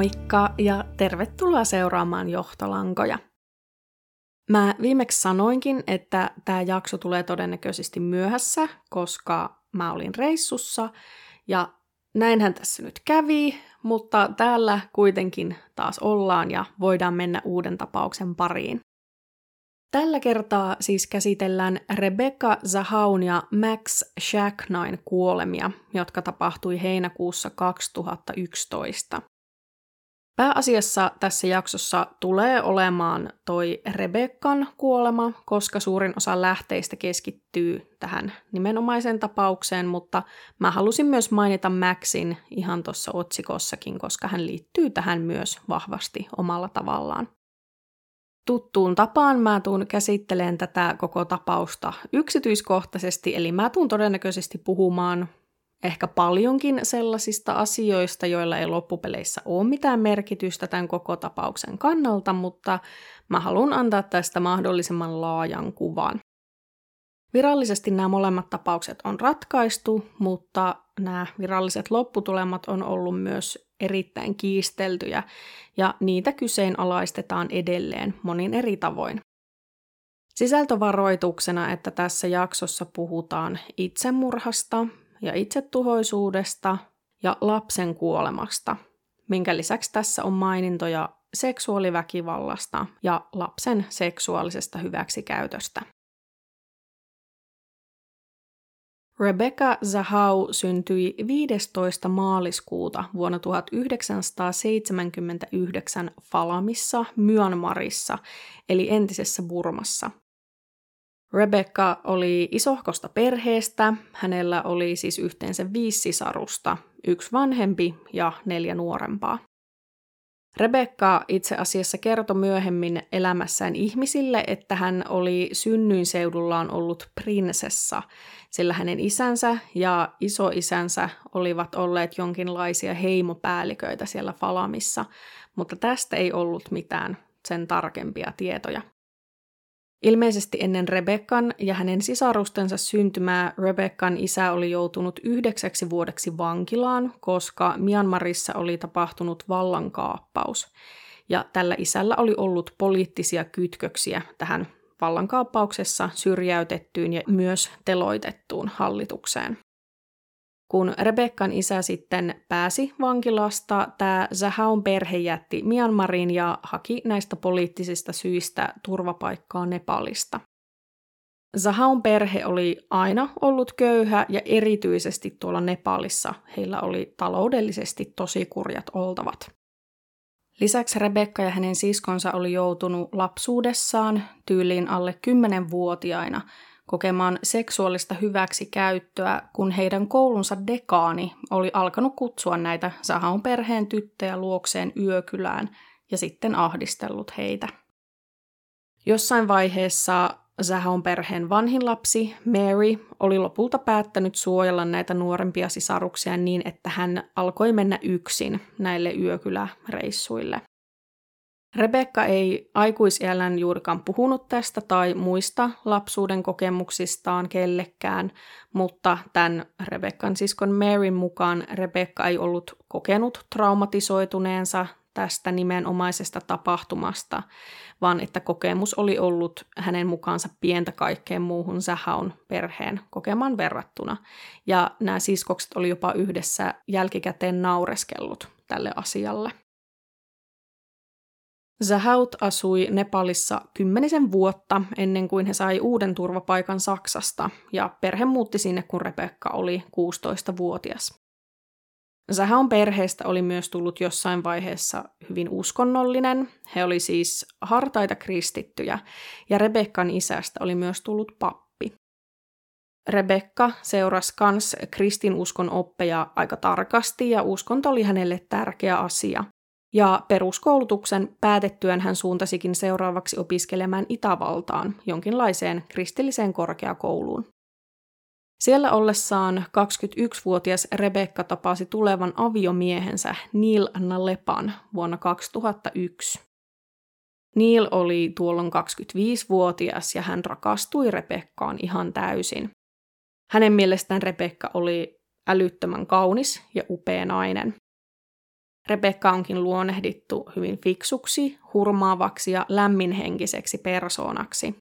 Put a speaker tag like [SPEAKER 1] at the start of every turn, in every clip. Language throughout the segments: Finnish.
[SPEAKER 1] Moikka ja tervetuloa seuraamaan Johtolankoja. Mä viimeksi sanoinkin, että tämä jakso tulee todennäköisesti myöhässä, koska mä olin reissussa ja näinhän tässä nyt kävi, mutta täällä kuitenkin taas ollaan ja voidaan mennä uuden tapauksen pariin. Tällä kertaa siis käsitellään Rebecca Zahaun ja Max Shacknain kuolemia, jotka tapahtui heinäkuussa 2011. Pääasiassa tässä jaksossa tulee olemaan toi Rebekkan kuolema, koska suurin osa lähteistä keskittyy tähän nimenomaiseen tapaukseen, mutta mä halusin myös mainita Maxin ihan tuossa otsikossakin, koska hän liittyy tähän myös vahvasti omalla tavallaan. Tuttuun tapaan mä tuun käsitteleen tätä koko tapausta yksityiskohtaisesti, eli mä tuun todennäköisesti puhumaan ehkä paljonkin sellaisista asioista, joilla ei loppupeleissä ole mitään merkitystä tämän koko tapauksen kannalta, mutta mä haluan antaa tästä mahdollisimman laajan kuvan. Virallisesti nämä molemmat tapaukset on ratkaistu, mutta nämä viralliset lopputulemat on ollut myös erittäin kiisteltyjä ja niitä kyseenalaistetaan edelleen monin eri tavoin. Sisältövaroituksena, että tässä jaksossa puhutaan itsemurhasta, ja itsetuhoisuudesta ja lapsen kuolemasta, minkä lisäksi tässä on mainintoja seksuaaliväkivallasta ja lapsen seksuaalisesta hyväksikäytöstä. Rebecca Zahau syntyi 15. maaliskuuta vuonna 1979 Falamissa, Myanmarissa, eli entisessä Burmassa. Rebecca oli isohkosta perheestä, hänellä oli siis yhteensä viisi sisarusta, yksi vanhempi ja neljä nuorempaa. Rebecca itse asiassa kertoi myöhemmin elämässään ihmisille, että hän oli synnyinseudullaan ollut prinsessa, sillä hänen isänsä ja isoisänsä olivat olleet jonkinlaisia heimopäälliköitä siellä Falamissa, mutta tästä ei ollut mitään sen tarkempia tietoja. Ilmeisesti ennen Rebekkan ja hänen sisarustensa syntymää Rebekkan isä oli joutunut yhdeksäksi vuodeksi vankilaan, koska Myanmarissa oli tapahtunut vallankaappaus. Ja tällä isällä oli ollut poliittisia kytköksiä tähän vallankaappauksessa syrjäytettyyn ja myös teloitettuun hallitukseen. Kun Rebekkan isä sitten pääsi vankilasta, tämä Zahaun perhe jätti Myanmarin ja haki näistä poliittisista syistä turvapaikkaa Nepalista. Zahaun perhe oli aina ollut köyhä ja erityisesti tuolla Nepalissa heillä oli taloudellisesti tosi kurjat oltavat. Lisäksi Rebekka ja hänen siskonsa oli joutunut lapsuudessaan tyyliin alle 10-vuotiaina kokemaan seksuaalista hyväksikäyttöä, kun heidän koulunsa dekaani oli alkanut kutsua näitä Sahaun perheen tyttöjä luokseen yökylään ja sitten ahdistellut heitä. Jossain vaiheessa Zahaun perheen vanhin lapsi, Mary, oli lopulta päättänyt suojella näitä nuorempia sisaruksia niin, että hän alkoi mennä yksin näille yökyläreissuille. Rebekka ei aikuisiällään juurikaan puhunut tästä tai muista lapsuuden kokemuksistaan kellekään, mutta tämän Rebekkan siskon Maryn mukaan Rebekka ei ollut kokenut traumatisoituneensa tästä nimenomaisesta tapahtumasta, vaan että kokemus oli ollut hänen mukaansa pientä kaikkeen muuhun Sähaun perheen kokemaan verrattuna. Ja nämä siskokset oli jopa yhdessä jälkikäteen naureskellut tälle asialle. Zahaut asui Nepalissa kymmenisen vuotta ennen kuin he sai uuden turvapaikan Saksasta, ja perhe muutti sinne, kun Rebekka oli 16-vuotias. Zahaun perheestä oli myös tullut jossain vaiheessa hyvin uskonnollinen. He oli siis hartaita kristittyjä, ja Rebekkan isästä oli myös tullut pappi. Rebekka seurasi kans kristinuskon oppeja aika tarkasti, ja uskonto oli hänelle tärkeä asia – ja peruskoulutuksen päätettyään hän suuntasikin seuraavaksi opiskelemaan Itävaltaan, jonkinlaiseen kristilliseen korkeakouluun. Siellä ollessaan 21-vuotias Rebekka tapasi tulevan aviomiehensä Neil Nalepan vuonna 2001. Neil oli tuolloin 25-vuotias ja hän rakastui Rebekkaan ihan täysin. Hänen mielestään Rebekka oli älyttömän kaunis ja upea nainen. Rebekka onkin luonehdittu hyvin fiksuksi, hurmaavaksi ja lämminhenkiseksi persoonaksi.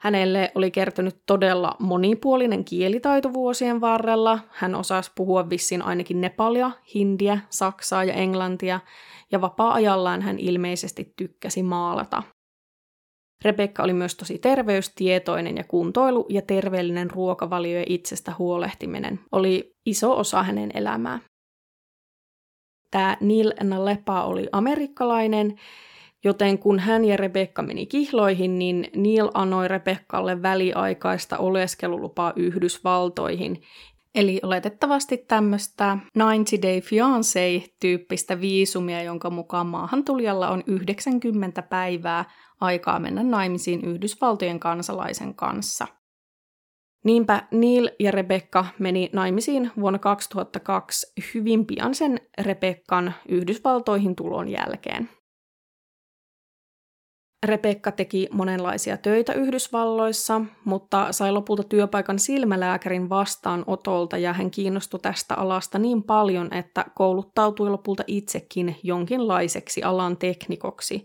[SPEAKER 1] Hänelle oli kertynyt todella monipuolinen kielitaito vuosien varrella. Hän osasi puhua vissiin ainakin nepalia, hindiä, saksaa ja englantia, ja vapaa-ajallaan hän ilmeisesti tykkäsi maalata. Rebekka oli myös tosi terveystietoinen ja kuntoilu ja terveellinen ruokavalio ja itsestä huolehtiminen oli iso osa hänen elämää. Tämä Neil Nalepa oli amerikkalainen, joten kun hän ja Rebekka meni kihloihin, niin Neil anoi Rebekkalle väliaikaista oleskelulupaa Yhdysvaltoihin, Eli oletettavasti tämmöistä 90 Day Fiancé-tyyppistä viisumia, jonka mukaan maahantulijalla on 90 päivää aikaa mennä naimisiin Yhdysvaltojen kansalaisen kanssa. Niinpä Neil ja Rebekka meni naimisiin vuonna 2002 hyvin pian sen Rebekkan Yhdysvaltoihin tulon jälkeen. Rebekka teki monenlaisia töitä Yhdysvalloissa, mutta sai lopulta työpaikan silmälääkärin vastaanotolta ja hän kiinnostui tästä alasta niin paljon, että kouluttautui lopulta itsekin jonkinlaiseksi alan teknikoksi.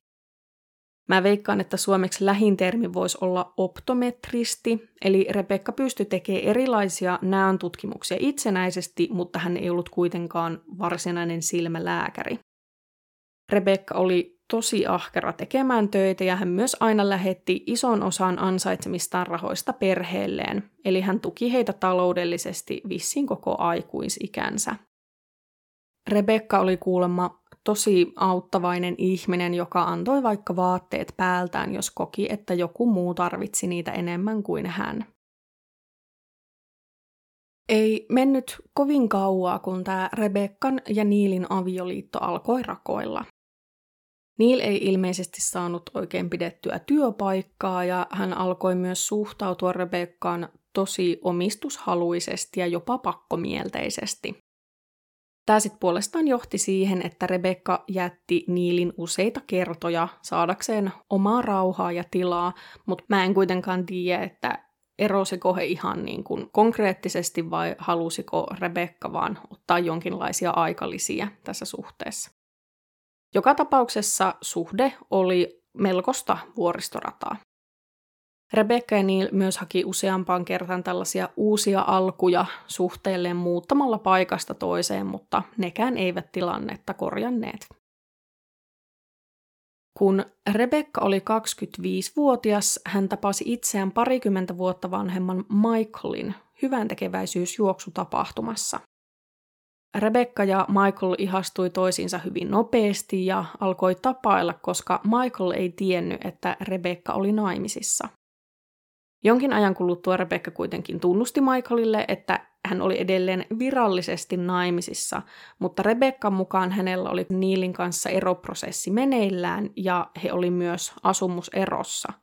[SPEAKER 1] Mä veikkaan, että suomeksi lähin termi voisi olla optometristi, eli Rebekka pystyi tekemään erilaisia näön tutkimuksia itsenäisesti, mutta hän ei ollut kuitenkaan varsinainen silmälääkäri. Rebekka oli tosi ahkera tekemään töitä ja hän myös aina lähetti ison osan ansaitsemistaan rahoista perheelleen, eli hän tuki heitä taloudellisesti vissiin koko aikuisikänsä. Rebekka oli kuulemma tosi auttavainen ihminen, joka antoi vaikka vaatteet päältään, jos koki, että joku muu tarvitsi niitä enemmän kuin hän. Ei mennyt kovin kauaa, kun tämä Rebekkan ja Niilin avioliitto alkoi rakoilla. Neil ei ilmeisesti saanut oikein pidettyä työpaikkaa ja hän alkoi myös suhtautua Rebekkaan tosi omistushaluisesti ja jopa pakkomielteisesti. Tämä sitten puolestaan johti siihen, että Rebekka jätti Niilin useita kertoja saadakseen omaa rauhaa ja tilaa, mutta mä en kuitenkaan tiedä, että erosiko he ihan niin kuin konkreettisesti vai halusiko Rebekka vaan ottaa jonkinlaisia aikalisia tässä suhteessa. Joka tapauksessa suhde oli melkoista vuoristorataa. Rebecca ja Neil myös haki useampaan kertaan tällaisia uusia alkuja suhteelleen muuttamalla paikasta toiseen, mutta nekään eivät tilannetta korjanneet. Kun Rebecca oli 25-vuotias, hän tapasi itseään parikymmentä vuotta vanhemman Michaelin hyvän tekeväisyysjuoksutapahtumassa. Rebecca ja Michael ihastui toisiinsa hyvin nopeasti ja alkoi tapailla, koska Michael ei tiennyt, että Rebecca oli naimisissa. Jonkin ajan kuluttua Rebecca kuitenkin tunnusti Michaelille, että hän oli edelleen virallisesti naimisissa, mutta Rebeccan mukaan hänellä oli Niilin kanssa eroprosessi meneillään ja he oli myös asumuserossa.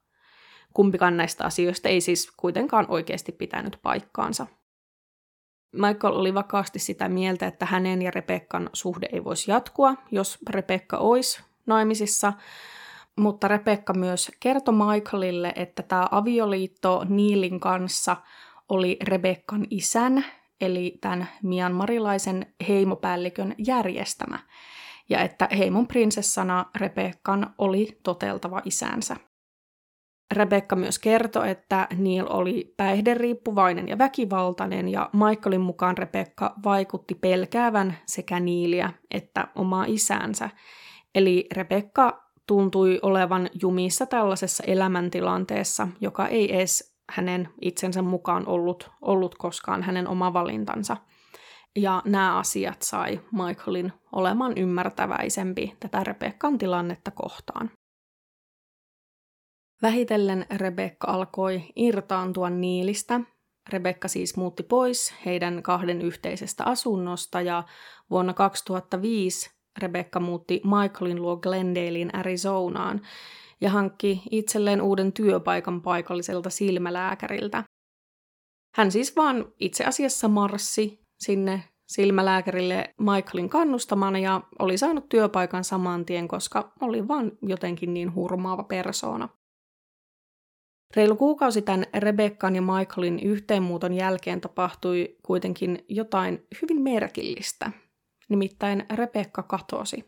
[SPEAKER 1] Kumpikaan näistä asioista ei siis kuitenkaan oikeasti pitänyt paikkaansa. Michael oli vakaasti sitä mieltä, että hänen ja Rebekkan suhde ei voisi jatkua, jos Rebekka olisi naimisissa, mutta Rebekka myös kertoi Michaelille, että tämä avioliitto Niilin kanssa oli Rebekkan isän, eli tämän Myanmarilaisen heimopäällikön järjestämä, ja että heimon prinsessana Rebekkan oli toteltava isänsä. Rebekka myös kertoi, että Neil oli päihderiippuvainen ja väkivaltainen, ja Michaelin mukaan Rebekka vaikutti pelkäävän sekä Niiliä että omaa isäänsä. Eli Rebekka tuntui olevan jumissa tällaisessa elämäntilanteessa, joka ei edes hänen itsensä mukaan ollut, ollut koskaan hänen oma valintansa. Ja nämä asiat sai Michaelin olemaan ymmärtäväisempi tätä Rebekkan tilannetta kohtaan. Vähitellen Rebekka alkoi irtaantua Niilistä. Rebekka siis muutti pois heidän kahden yhteisestä asunnosta ja vuonna 2005 Rebekka muutti Michaelin luo Glendalein Arizonaan ja hankki itselleen uuden työpaikan paikalliselta silmälääkäriltä. Hän siis vaan itse asiassa marssi sinne silmälääkärille Michaelin kannustamana ja oli saanut työpaikan saman tien, koska oli vaan jotenkin niin hurmaava persoona. Reilu kuukausi tämän Rebekkan ja Michaelin yhteenmuuton jälkeen tapahtui kuitenkin jotain hyvin merkillistä. Nimittäin Rebekka katosi.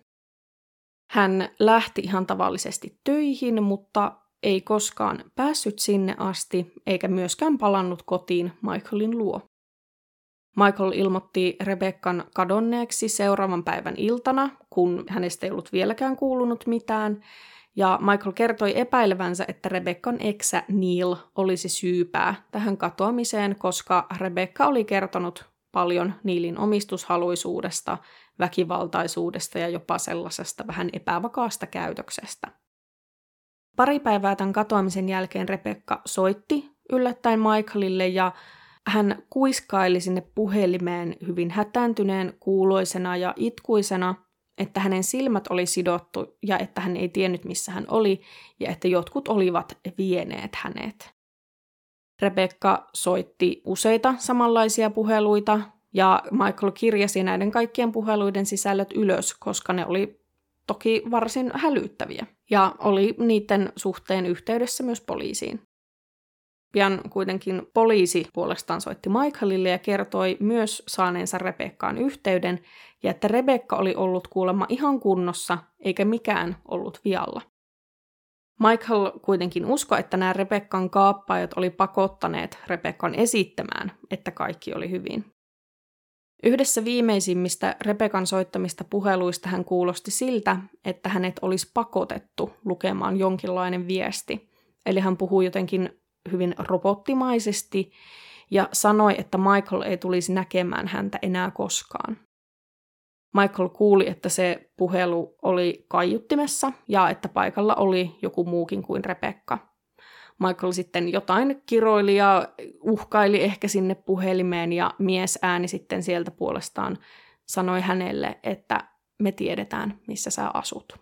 [SPEAKER 1] Hän lähti ihan tavallisesti töihin, mutta ei koskaan päässyt sinne asti eikä myöskään palannut kotiin Michaelin luo. Michael ilmoitti Rebekkan kadonneeksi seuraavan päivän iltana, kun hänestä ei ollut vieläkään kuulunut mitään, ja Michael kertoi epäilevänsä, että Rebekkan eksä Neil olisi syypää tähän katoamiseen, koska Rebekka oli kertonut paljon Neilin omistushaluisuudesta, väkivaltaisuudesta ja jopa sellaisesta vähän epävakaasta käytöksestä. Pari päivää tämän katoamisen jälkeen Rebekka soitti yllättäen Michaelille ja hän kuiskaili sinne puhelimeen hyvin hätääntyneen kuuloisena ja itkuisena, että hänen silmät oli sidottu ja että hän ei tiennyt missä hän oli ja että jotkut olivat vieneet hänet. Rebekka soitti useita samanlaisia puheluita ja Michael kirjasi näiden kaikkien puheluiden sisällöt ylös, koska ne oli toki varsin hälyttäviä ja oli niiden suhteen yhteydessä myös poliisiin. Pian kuitenkin poliisi puolestaan soitti Michaelille ja kertoi myös saaneensa Rebekkaan yhteyden ja että Rebekka oli ollut kuulemma ihan kunnossa eikä mikään ollut vialla. Michael kuitenkin uskoi, että nämä Rebekkan kaappaajat oli pakottaneet Rebekkan esittämään, että kaikki oli hyvin. Yhdessä viimeisimmistä Rebekan soittamista puheluista hän kuulosti siltä, että hänet olisi pakotettu lukemaan jonkinlainen viesti. Eli hän puhui jotenkin hyvin robottimaisesti ja sanoi, että Michael ei tulisi näkemään häntä enää koskaan. Michael kuuli, että se puhelu oli kaiuttimessa ja että paikalla oli joku muukin kuin Rebekka. Michael sitten jotain kiroili ja uhkaili ehkä sinne puhelimeen ja mies ääni sitten sieltä puolestaan sanoi hänelle, että me tiedetään, missä sä asut.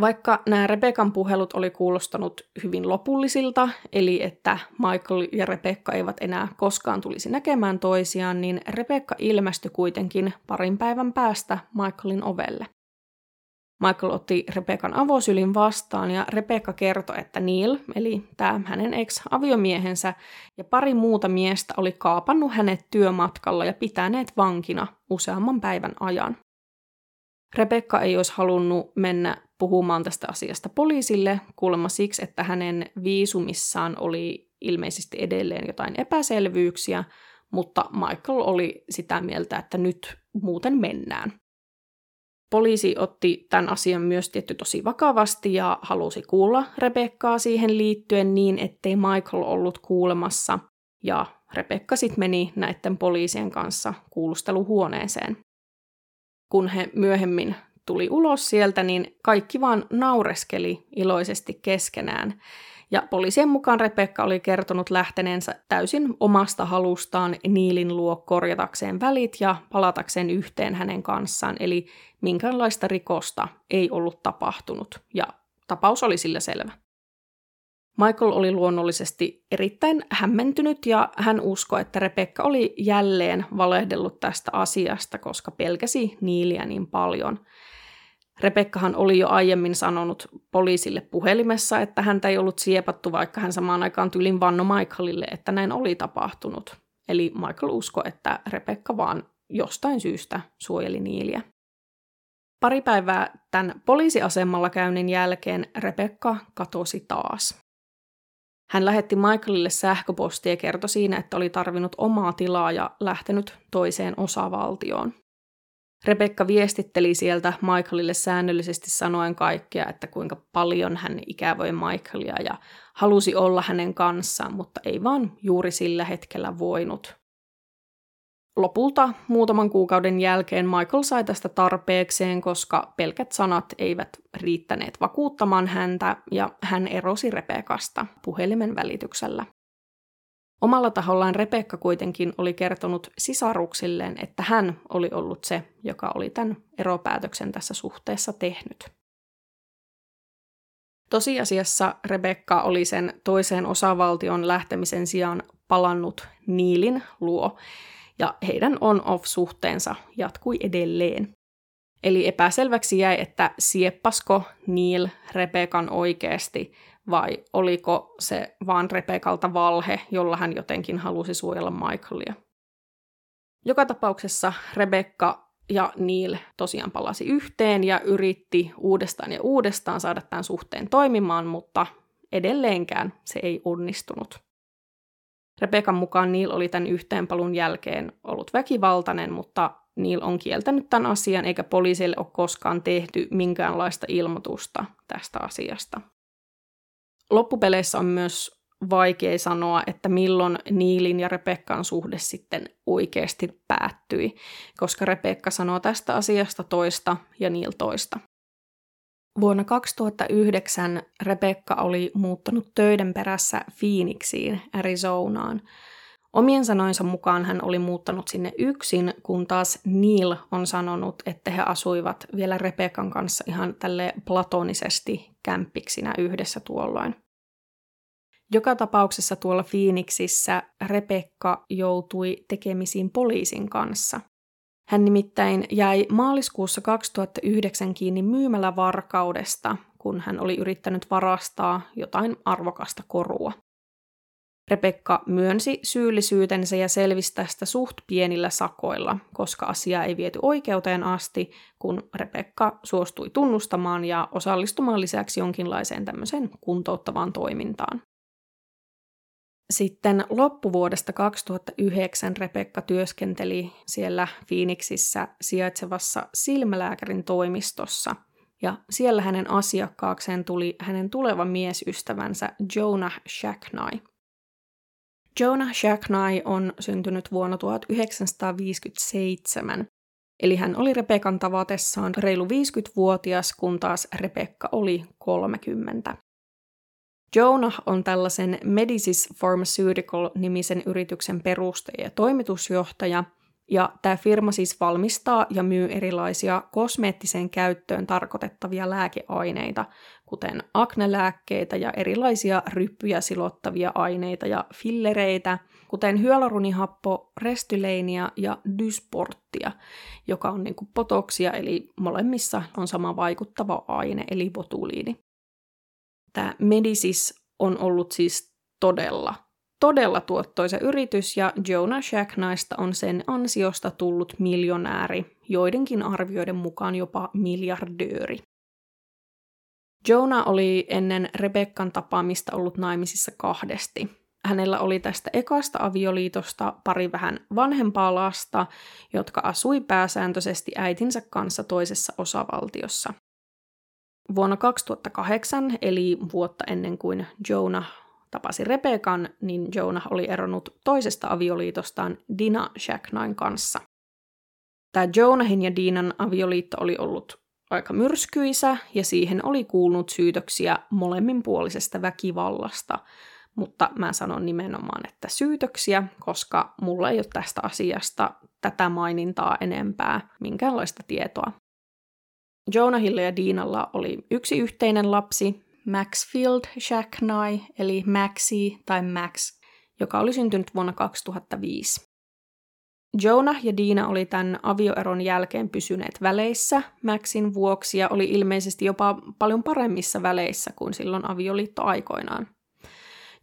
[SPEAKER 1] Vaikka nämä Rebekan puhelut oli kuulostanut hyvin lopullisilta, eli että Michael ja Rebekka eivät enää koskaan tulisi näkemään toisiaan, niin Rebekka ilmestyi kuitenkin parin päivän päästä Michaelin ovelle. Michael otti Rebekan avosylin vastaan ja Rebekka kertoi, että Neil, eli tämä hänen ex-aviomiehensä ja pari muuta miestä oli kaapannut hänet työmatkalla ja pitäneet vankina useamman päivän ajan. Rebekka ei olisi halunnut mennä puhumaan tästä asiasta poliisille, kuulemma siksi, että hänen viisumissaan oli ilmeisesti edelleen jotain epäselvyyksiä, mutta Michael oli sitä mieltä, että nyt muuten mennään. Poliisi otti tämän asian myös tietty tosi vakavasti ja halusi kuulla Rebekkaa siihen liittyen niin, ettei Michael ollut kuulemassa. Ja Rebekka sitten meni näiden poliisien kanssa kuulusteluhuoneeseen. Kun he myöhemmin tuli ulos sieltä, niin kaikki vaan naureskeli iloisesti keskenään. Ja poliisien mukaan Rebekka oli kertonut lähteneensä täysin omasta halustaan Niilin luo korjatakseen välit ja palatakseen yhteen hänen kanssaan, eli minkäänlaista rikosta ei ollut tapahtunut, ja tapaus oli sillä selvä. Michael oli luonnollisesti erittäin hämmentynyt ja hän uskoi, että Rebekka oli jälleen valehdellut tästä asiasta, koska pelkäsi Niiliä niin paljon – Rebekkahan oli jo aiemmin sanonut poliisille puhelimessa, että häntä ei ollut siepattu, vaikka hän samaan aikaan tylin vanno Michaelille, että näin oli tapahtunut. Eli Michael usko, että Rebekka vaan jostain syystä suojeli Niiliä. Pari päivää tämän poliisiasemalla käynnin jälkeen Rebekka katosi taas. Hän lähetti Michaelille sähköpostia ja kertoi siinä, että oli tarvinnut omaa tilaa ja lähtenyt toiseen osavaltioon. Rebekka viestitteli sieltä Michaelille säännöllisesti sanoen kaikkea, että kuinka paljon hän ikävöi Michaelia ja halusi olla hänen kanssaan, mutta ei vaan juuri sillä hetkellä voinut. Lopulta muutaman kuukauden jälkeen Michael sai tästä tarpeekseen, koska pelkät sanat eivät riittäneet vakuuttamaan häntä ja hän erosi Rebekasta puhelimen välityksellä. Omalla tahollaan Rebekka kuitenkin oli kertonut sisaruksilleen, että hän oli ollut se, joka oli tämän eropäätöksen tässä suhteessa tehnyt. Tosiasiassa Rebekka oli sen toiseen osavaltion lähtemisen sijaan palannut Niilin luo, ja heidän on-off-suhteensa jatkui edelleen. Eli epäselväksi jäi, että sieppasko Neil Rebekan oikeasti vai oliko se vaan Rebekalta valhe, jolla hän jotenkin halusi suojella Michaelia. Joka tapauksessa Rebecca ja Neil tosiaan palasi yhteen ja yritti uudestaan ja uudestaan saada tämän suhteen toimimaan, mutta edelleenkään se ei onnistunut. Rebekan mukaan Neil oli tämän yhteenpalun jälkeen ollut väkivaltainen, mutta Neil on kieltänyt tämän asian, eikä poliisille ole koskaan tehty minkäänlaista ilmoitusta tästä asiasta. Loppupeleissä on myös vaikea sanoa, että milloin Niilin ja Rebekkan suhde sitten oikeasti päättyi, koska Rebekka sanoo tästä asiasta toista ja Niil toista. Vuonna 2009 Rebekka oli muuttanut töiden perässä Phoenixiin, Arizonaan. Omien sanoinsa mukaan hän oli muuttanut sinne yksin, kun taas Neil on sanonut, että he asuivat vielä Rebekan kanssa ihan tälle platonisesti kämppiksinä yhdessä tuolloin. Joka tapauksessa tuolla Phoenixissä Rebekka joutui tekemisiin poliisin kanssa. Hän nimittäin jäi maaliskuussa 2009 kiinni myymällä varkaudesta, kun hän oli yrittänyt varastaa jotain arvokasta korua. Rebekka myönsi syyllisyytensä ja selvisi tästä suht pienillä sakoilla, koska asia ei viety oikeuteen asti, kun Rebekka suostui tunnustamaan ja osallistumaan lisäksi jonkinlaiseen tämmöiseen kuntouttavaan toimintaan. Sitten loppuvuodesta 2009 Rebekka työskenteli siellä Phoenixissä sijaitsevassa silmälääkärin toimistossa, ja siellä hänen asiakkaakseen tuli hänen tuleva miesystävänsä Jonah Shacknai. Jonah Shacknai on syntynyt vuonna 1957, eli hän oli Rebekan tavatessaan reilu 50-vuotias, kun taas Rebekka oli 30. Jonah on tällaisen Medicis Pharmaceutical-nimisen yrityksen perustaja ja toimitusjohtaja, ja tämä firma siis valmistaa ja myy erilaisia kosmeettiseen käyttöön tarkoitettavia lääkeaineita, kuten aknelääkkeitä ja erilaisia ryppyjä silottavia aineita ja fillereitä, kuten hyaluronihappo, restyleinia ja dysporttia, joka on niin potoksia, eli molemmissa on sama vaikuttava aine, eli botuliini. Tämä Medicis on ollut siis todella, todella tuottoisa yritys ja Jonah Shacknaista on sen ansiosta tullut miljonääri, joidenkin arvioiden mukaan jopa miljardööri. Jonah oli ennen Rebekkan tapaamista ollut naimisissa kahdesti. Hänellä oli tästä ekasta avioliitosta pari vähän vanhempaa lasta, jotka asui pääsääntöisesti äitinsä kanssa toisessa osavaltiossa. Vuonna 2008, eli vuotta ennen kuin Jonah tapasi Rebekan, niin Jonah oli eronnut toisesta avioliitostaan Dina Shacknain kanssa. Tämä Jonahin ja Dinan avioliitto oli ollut aika myrskyisä ja siihen oli kuulunut syytöksiä molemminpuolisesta väkivallasta, mutta mä sanon nimenomaan, että syytöksiä, koska mulla ei ole tästä asiasta tätä mainintaa enempää, minkäänlaista tietoa. Jonahilla ja Diinalla oli yksi yhteinen lapsi, Maxfield Shacknai, eli Maxi tai Max, joka oli syntynyt vuonna 2005. Jonah ja Diina oli tämän avioeron jälkeen pysyneet väleissä Maxin vuoksi ja oli ilmeisesti jopa paljon paremmissa väleissä kuin silloin avioliittoaikoinaan.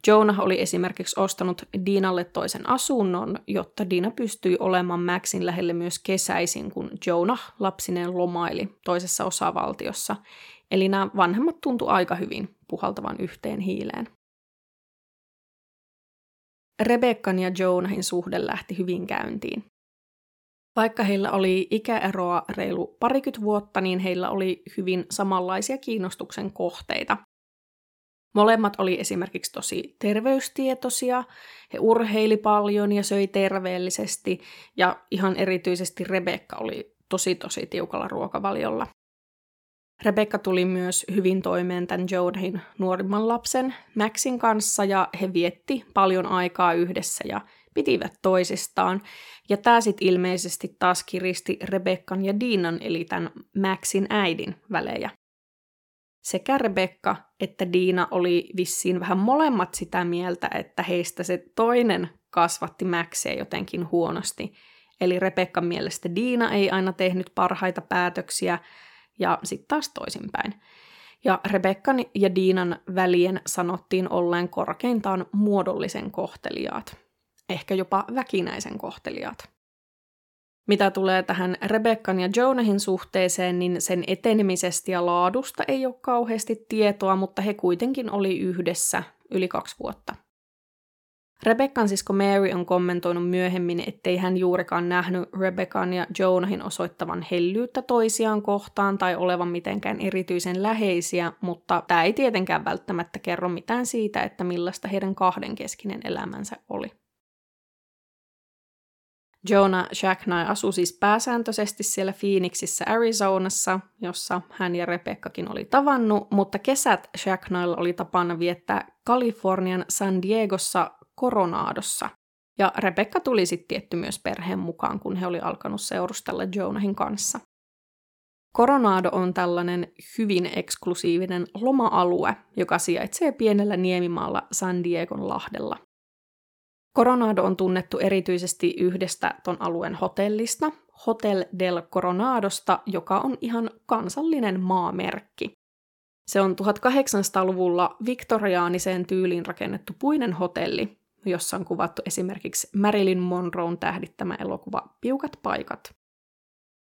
[SPEAKER 1] Jonah oli esimerkiksi ostanut Diinalle toisen asunnon, jotta Diina pystyi olemaan Maxin lähelle myös kesäisin, kun Jonah lapsineen lomaili toisessa osavaltiossa. Eli nämä vanhemmat tuntu aika hyvin puhaltavan yhteen hiileen. Rebekkan ja Jonahin suhde lähti hyvin käyntiin. Vaikka heillä oli ikäeroa reilu parikymmentä vuotta, niin heillä oli hyvin samanlaisia kiinnostuksen kohteita. Molemmat oli esimerkiksi tosi terveystietoisia, he urheili paljon ja söi terveellisesti, ja ihan erityisesti Rebekka oli tosi tosi tiukalla ruokavaliolla. Rebekka tuli myös hyvin toimeen tämän Jodahin nuorimman lapsen Maxin kanssa ja he vietti paljon aikaa yhdessä ja pitivät toisistaan. Ja tämä sitten ilmeisesti taas kiristi Rebekkan ja Diinan eli tämän Maxin äidin välejä. Sekä Rebekka että Diina oli vissiin vähän molemmat sitä mieltä, että heistä se toinen kasvatti Maxia jotenkin huonosti. Eli Rebekkan mielestä Diina ei aina tehnyt parhaita päätöksiä, ja sitten taas toisinpäin. Ja Rebekkan ja Diinan välien sanottiin olleen korkeintaan muodollisen kohteliaat, ehkä jopa väkinäisen kohteliaat. Mitä tulee tähän Rebekkan ja Jonahin suhteeseen, niin sen etenemisestä ja laadusta ei ole kauheasti tietoa, mutta he kuitenkin oli yhdessä yli kaksi vuotta. Rebekkan sisko Mary on kommentoinut myöhemmin, ettei hän juurikaan nähnyt Rebekkan ja Jonahin osoittavan hellyyttä toisiaan kohtaan tai olevan mitenkään erityisen läheisiä, mutta tämä ei tietenkään välttämättä kerro mitään siitä, että millaista heidän kahdenkeskinen elämänsä oli. Jonah Shacknai asui siis pääsääntöisesti siellä Phoenixissa Arizonassa, jossa hän ja Rebekkakin oli tavannut, mutta kesät Shacknailla oli tapana viettää Kalifornian San Diegossa Coronadossa. Ja Rebekka tuli sitten tietty myös perheen mukaan, kun he oli alkanut seurustella Jonahin kanssa. Coronado on tällainen hyvin eksklusiivinen loma-alue, joka sijaitsee pienellä niemimaalla San Diegon lahdella. Coronado on tunnettu erityisesti yhdestä ton alueen hotellista, Hotel del Coronadosta, joka on ihan kansallinen maamerkki. Se on 1800-luvulla viktoriaaniseen tyyliin rakennettu puinen hotelli, jossa on kuvattu esimerkiksi Marilyn Monroon tähdittämä elokuva Piukat paikat.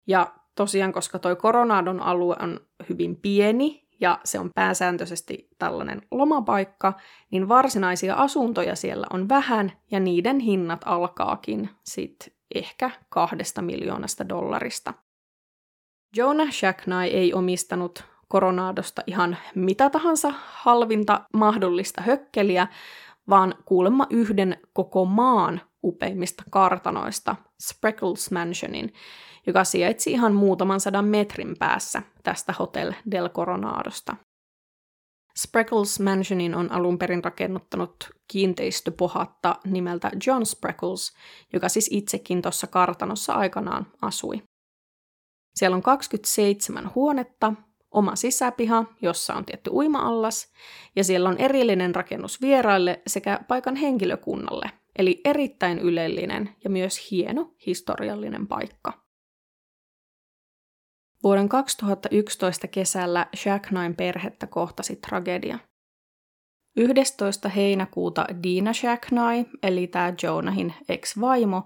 [SPEAKER 1] Ja tosiaan, koska toi Coronadon alue on hyvin pieni ja se on pääsääntöisesti tällainen lomapaikka, niin varsinaisia asuntoja siellä on vähän ja niiden hinnat alkaakin sit ehkä kahdesta miljoonasta dollarista. Jonah Shacknai ei omistanut Coronadosta ihan mitä tahansa halvinta mahdollista hökkeliä, vaan kuulemma yhden koko maan upeimmista kartanoista, Spreckles Mansionin, joka sijaitsi ihan muutaman sadan metrin päässä tästä Hotel del Coronadosta. Spreckles Mansionin on alun perin rakennuttanut kiinteistöpohatta nimeltä John Spreckles, joka siis itsekin tuossa kartanossa aikanaan asui. Siellä on 27 huonetta, oma sisäpiha, jossa on tietty uima-allas, ja siellä on erillinen rakennus vieraille sekä paikan henkilökunnalle, eli erittäin ylellinen ja myös hieno historiallinen paikka. Vuoden 2011 kesällä Shacknain perhettä kohtasi tragedia. 11. heinäkuuta Dina Shacknai, eli tämä Jonahin ex-vaimo,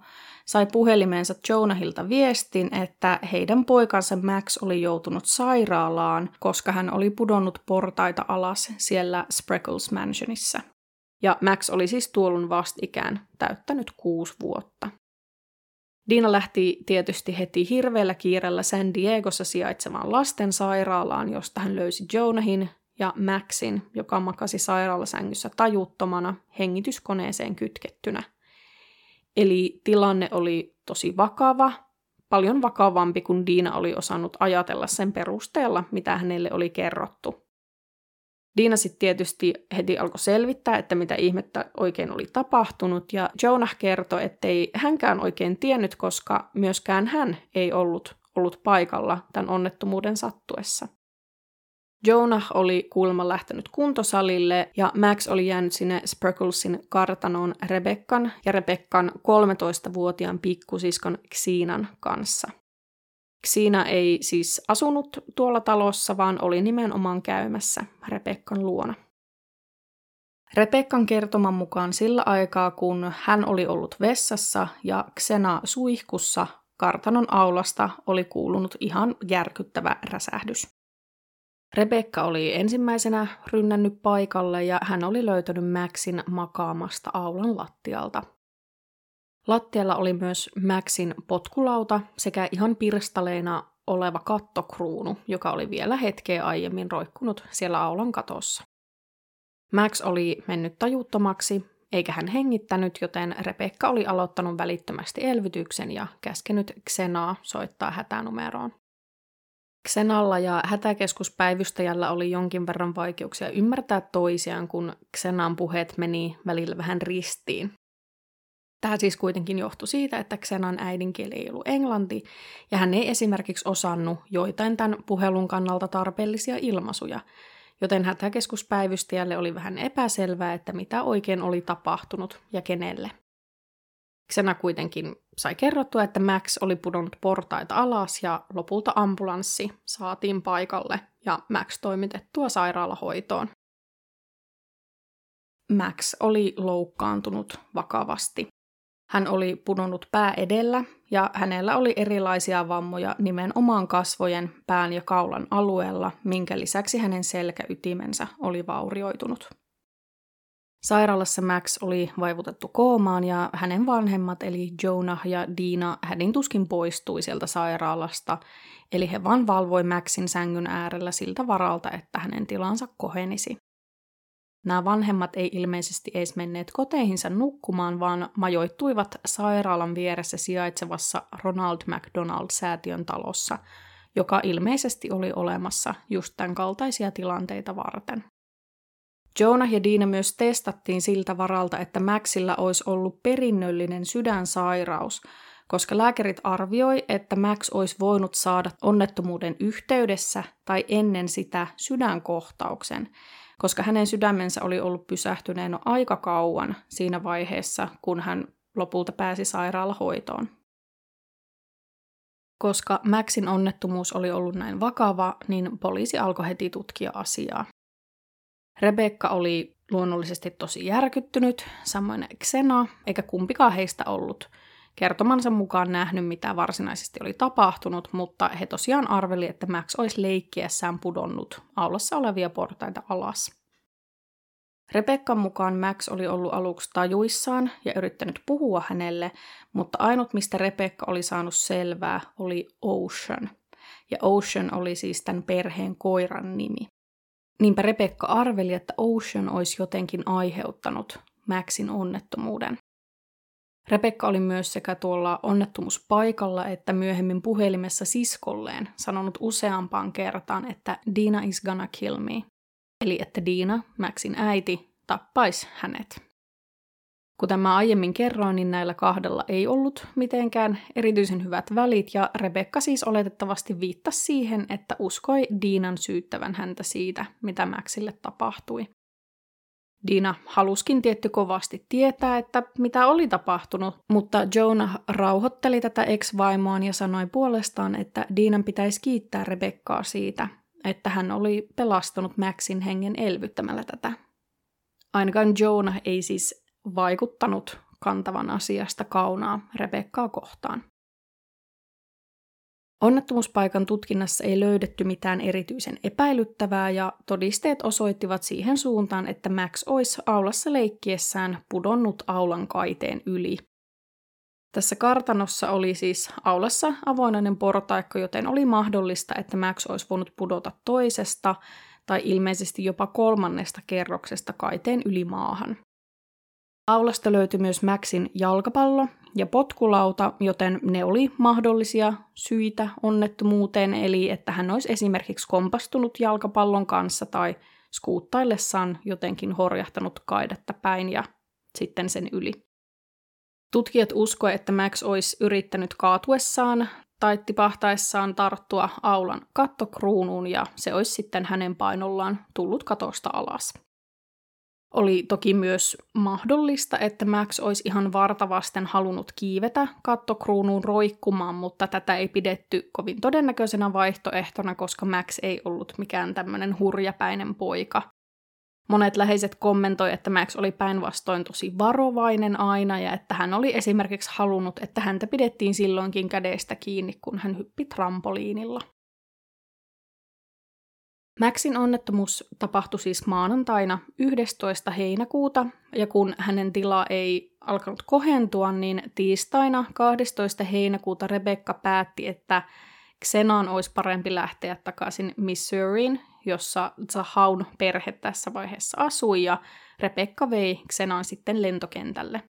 [SPEAKER 1] sai puhelimeensa Jonahilta viestin, että heidän poikansa Max oli joutunut sairaalaan, koska hän oli pudonnut portaita alas siellä Spreckles Mansionissa. Ja Max oli siis tuolun vastikään täyttänyt kuusi vuotta. Dina lähti tietysti heti hirveällä kiireellä San Diegossa sijaitsevaan lastensairaalaan, josta hän löysi Jonahin ja Maxin, joka makasi sairaalasängyssä tajuttomana hengityskoneeseen kytkettynä. Eli tilanne oli tosi vakava, paljon vakavampi kuin Diina oli osannut ajatella sen perusteella, mitä hänelle oli kerrottu. Diina sitten tietysti heti alkoi selvittää, että mitä ihmettä oikein oli tapahtunut, ja Jonah kertoi, ettei hänkään oikein tiennyt, koska myöskään hän ei ollut ollut paikalla tämän onnettomuuden sattuessa. Jonah oli kuulemma lähtenyt kuntosalille ja Max oli jäänyt sinne Sparklesin kartanoon Rebekkan ja Rebekkan 13-vuotiaan pikkusiskon Xiinan kanssa. Xiina ei siis asunut tuolla talossa, vaan oli nimenomaan käymässä Rebekkan luona. Rebekkan kertoman mukaan sillä aikaa, kun hän oli ollut vessassa ja Xena suihkussa, kartanon aulasta oli kuulunut ihan järkyttävä räsähdys. Rebekka oli ensimmäisenä rynnännyt paikalle ja hän oli löytänyt Maxin makaamasta aulan lattialta. Lattialla oli myös Maxin potkulauta sekä ihan pirstaleena oleva kattokruunu, joka oli vielä hetkeä aiemmin roikkunut siellä aulan katossa. Max oli mennyt tajuttomaksi, eikä hän hengittänyt, joten Rebekka oli aloittanut välittömästi elvytyksen ja käskenyt Xenaa soittaa hätänumeroon. Xenalla ja hätäkeskuspäivystäjällä oli jonkin verran vaikeuksia ymmärtää toisiaan, kun Xenan puheet meni välillä vähän ristiin. Tämä siis kuitenkin johtui siitä, että Xenan äidinkieli ei ollut englanti, ja hän ei esimerkiksi osannut joitain tämän puhelun kannalta tarpeellisia ilmaisuja, joten hätäkeskuspäivystäjälle oli vähän epäselvää, että mitä oikein oli tapahtunut ja kenelle. Xena kuitenkin sai kerrottua, että Max oli pudonnut portaita alas ja lopulta ambulanssi saatiin paikalle ja Max toimitettua sairaalahoitoon. Max oli loukkaantunut vakavasti. Hän oli pudonnut pää edellä ja hänellä oli erilaisia vammoja nimenomaan kasvojen, pään ja kaulan alueella, minkä lisäksi hänen selkäytimensä oli vaurioitunut. Sairaalassa Max oli vaivutettu koomaan ja hänen vanhemmat eli Jonah ja Dina hädin tuskin poistui sieltä sairaalasta, eli he vaan valvoi Maxin sängyn äärellä siltä varalta, että hänen tilansa kohenisi. Nämä vanhemmat ei ilmeisesti edes menneet koteihinsa nukkumaan, vaan majoittuivat sairaalan vieressä sijaitsevassa Ronald McDonald-säätiön talossa, joka ilmeisesti oli olemassa just tämän kaltaisia tilanteita varten. Jonah ja Dina myös testattiin siltä varalta, että Maxilla olisi ollut perinnöllinen sydänsairaus, koska lääkärit arvioi, että Max olisi voinut saada onnettomuuden yhteydessä tai ennen sitä sydänkohtauksen, koska hänen sydämensä oli ollut pysähtyneen aika kauan siinä vaiheessa, kun hän lopulta pääsi sairaalahoitoon. Koska Maxin onnettomuus oli ollut näin vakava, niin poliisi alkoi heti tutkia asiaa. Rebekka oli luonnollisesti tosi järkyttynyt, samoin Xena, eikä kumpikaan heistä ollut kertomansa mukaan nähnyt, mitä varsinaisesti oli tapahtunut, mutta he tosiaan arveli, että Max olisi leikkiessään pudonnut aulassa olevia portaita alas. Rebekkan mukaan Max oli ollut aluksi tajuissaan ja yrittänyt puhua hänelle, mutta ainut mistä Rebekka oli saanut selvää oli Ocean. Ja Ocean oli siis tämän perheen koiran nimi. Niinpä Rebekka arveli, että Ocean olisi jotenkin aiheuttanut Maxin onnettomuuden. Rebekka oli myös sekä tuolla onnettomuuspaikalla että myöhemmin puhelimessa siskolleen sanonut useampaan kertaan, että Dina is gonna kill me. Eli että Dina, Maxin äiti, tappaisi hänet. Kuten mä aiemmin kerroin, niin näillä kahdella ei ollut mitenkään erityisen hyvät välit, ja Rebekka siis oletettavasti viittasi siihen, että uskoi Diinan syyttävän häntä siitä, mitä Maxille tapahtui. Dina haluskin tietty kovasti tietää, että mitä oli tapahtunut, mutta Jonah rauhoitteli tätä ex-vaimoaan ja sanoi puolestaan, että Diinan pitäisi kiittää Rebekkaa siitä, että hän oli pelastanut Maxin hengen elvyttämällä tätä. Ainakaan Jonah ei siis vaikuttanut kantavan asiasta kaunaa Rebekkaa kohtaan. Onnettomuuspaikan tutkinnassa ei löydetty mitään erityisen epäilyttävää ja todisteet osoittivat siihen suuntaan, että Max olisi aulassa leikkiessään pudonnut aulan kaiteen yli. Tässä kartanossa oli siis aulassa avoinainen portaikko, joten oli mahdollista, että Max olisi voinut pudota toisesta tai ilmeisesti jopa kolmannesta kerroksesta kaiteen yli maahan. Aulasta löytyi myös Maxin jalkapallo ja potkulauta, joten ne oli mahdollisia syitä onnettomuuteen, eli että hän olisi esimerkiksi kompastunut jalkapallon kanssa tai skuuttaillessaan jotenkin horjahtanut kaidetta päin ja sitten sen yli. Tutkijat uskoivat, että Max olisi yrittänyt kaatuessaan tai tipahtaessaan tarttua aulan kattokruunuun ja se olisi sitten hänen painollaan tullut katosta alas. Oli toki myös mahdollista, että Max olisi ihan vartavasten halunnut kiivetä kattokruunuun roikkumaan, mutta tätä ei pidetty kovin todennäköisenä vaihtoehtona, koska Max ei ollut mikään tämmöinen hurjapäinen poika. Monet läheiset kommentoi, että Max oli päinvastoin tosi varovainen aina ja että hän oli esimerkiksi halunnut, että häntä pidettiin silloinkin kädestä kiinni, kun hän hyppi trampoliinilla. Maxin onnettomuus tapahtui siis maanantaina 11. heinäkuuta, ja kun hänen tila ei alkanut kohentua, niin tiistaina 12. heinäkuuta Rebecca päätti, että Xenan olisi parempi lähteä takaisin Missouriin, jossa Zahaun perhe tässä vaiheessa asui, ja Rebecca vei Xenan sitten lentokentälle.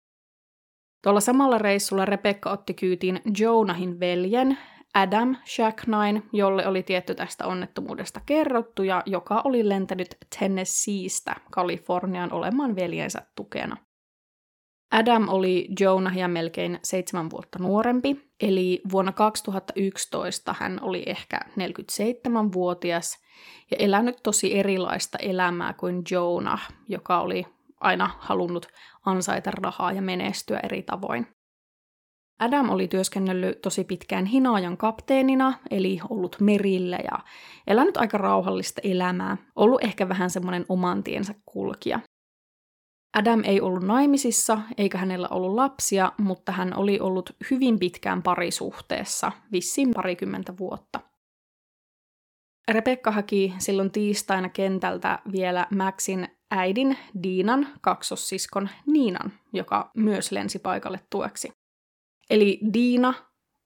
[SPEAKER 1] Tuolla samalla reissulla Rebecca otti kyytiin Jonahin veljen, Adam Shacknine, jolle oli tietty tästä onnettomuudesta kerrottu ja joka oli lentänyt Tennesseestä Kaliforniaan olemaan veljensä tukena. Adam oli Jonahia melkein seitsemän vuotta nuorempi, eli vuonna 2011 hän oli ehkä 47-vuotias ja elänyt tosi erilaista elämää kuin Jonah, joka oli aina halunnut ansaita rahaa ja menestyä eri tavoin. Adam oli työskennellyt tosi pitkään hinaajan kapteenina, eli ollut merillä ja elänyt aika rauhallista elämää, ollut ehkä vähän semmoinen oman tiensä kulkija. Adam ei ollut naimisissa eikä hänellä ollut lapsia, mutta hän oli ollut hyvin pitkään parisuhteessa, vissiin parikymmentä vuotta. Rebekka haki silloin tiistaina kentältä vielä Maxin äidin Diinan kaksossiskon Niinan, joka myös lensi paikalle tueksi. Eli Diina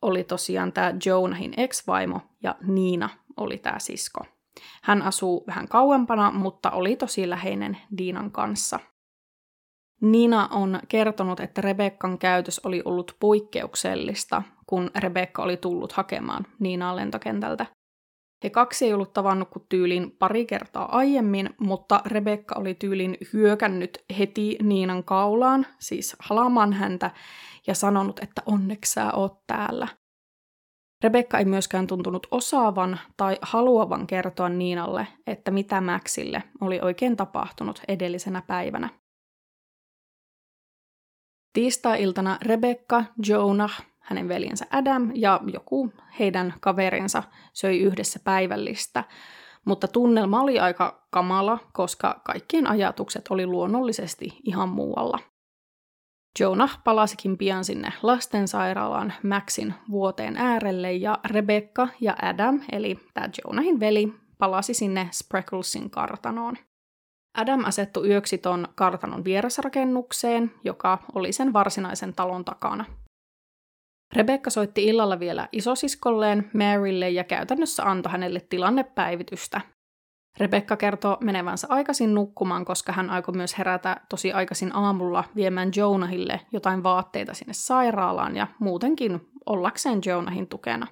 [SPEAKER 1] oli tosiaan tämä Jonahin ex-vaimo ja Niina oli tämä sisko. Hän asuu vähän kauempana, mutta oli tosi läheinen Diinan kanssa. Niina on kertonut, että Rebekkan käytös oli ollut poikkeuksellista, kun Rebekka oli tullut hakemaan Niinaa lentokentältä. He kaksi ei ollut tavannut kuin tyylin pari kertaa aiemmin, mutta Rebekka oli tyylin hyökännyt heti Niinan kaulaan, siis halaamaan häntä, ja sanonut, että onneksi sä oot täällä. Rebekka ei myöskään tuntunut osaavan tai haluavan kertoa Niinalle, että mitä Maxille oli oikein tapahtunut edellisenä päivänä. Tiistai-iltana Rebekka, Jonah, hänen veljensä Adam ja joku heidän kaverinsa söi yhdessä päivällistä, mutta tunnelma oli aika kamala, koska kaikkien ajatukset oli luonnollisesti ihan muualla. Jonah palasikin pian sinne lastensairaalaan Maxin vuoteen äärelle ja Rebecca ja Adam, eli tämä Jonahin veli, palasi sinne Sprecklesin kartanoon. Adam asettui yöksi ton kartanon vierasrakennukseen, joka oli sen varsinaisen talon takana. Rebecca soitti illalla vielä isosiskolleen Marylle ja käytännössä antoi hänelle tilannepäivitystä. Rebecca kertoo menevänsä aikaisin nukkumaan, koska hän aikoi myös herätä tosi aikaisin aamulla viemään Jonahille jotain vaatteita sinne sairaalaan ja muutenkin ollakseen Jonahin tukena.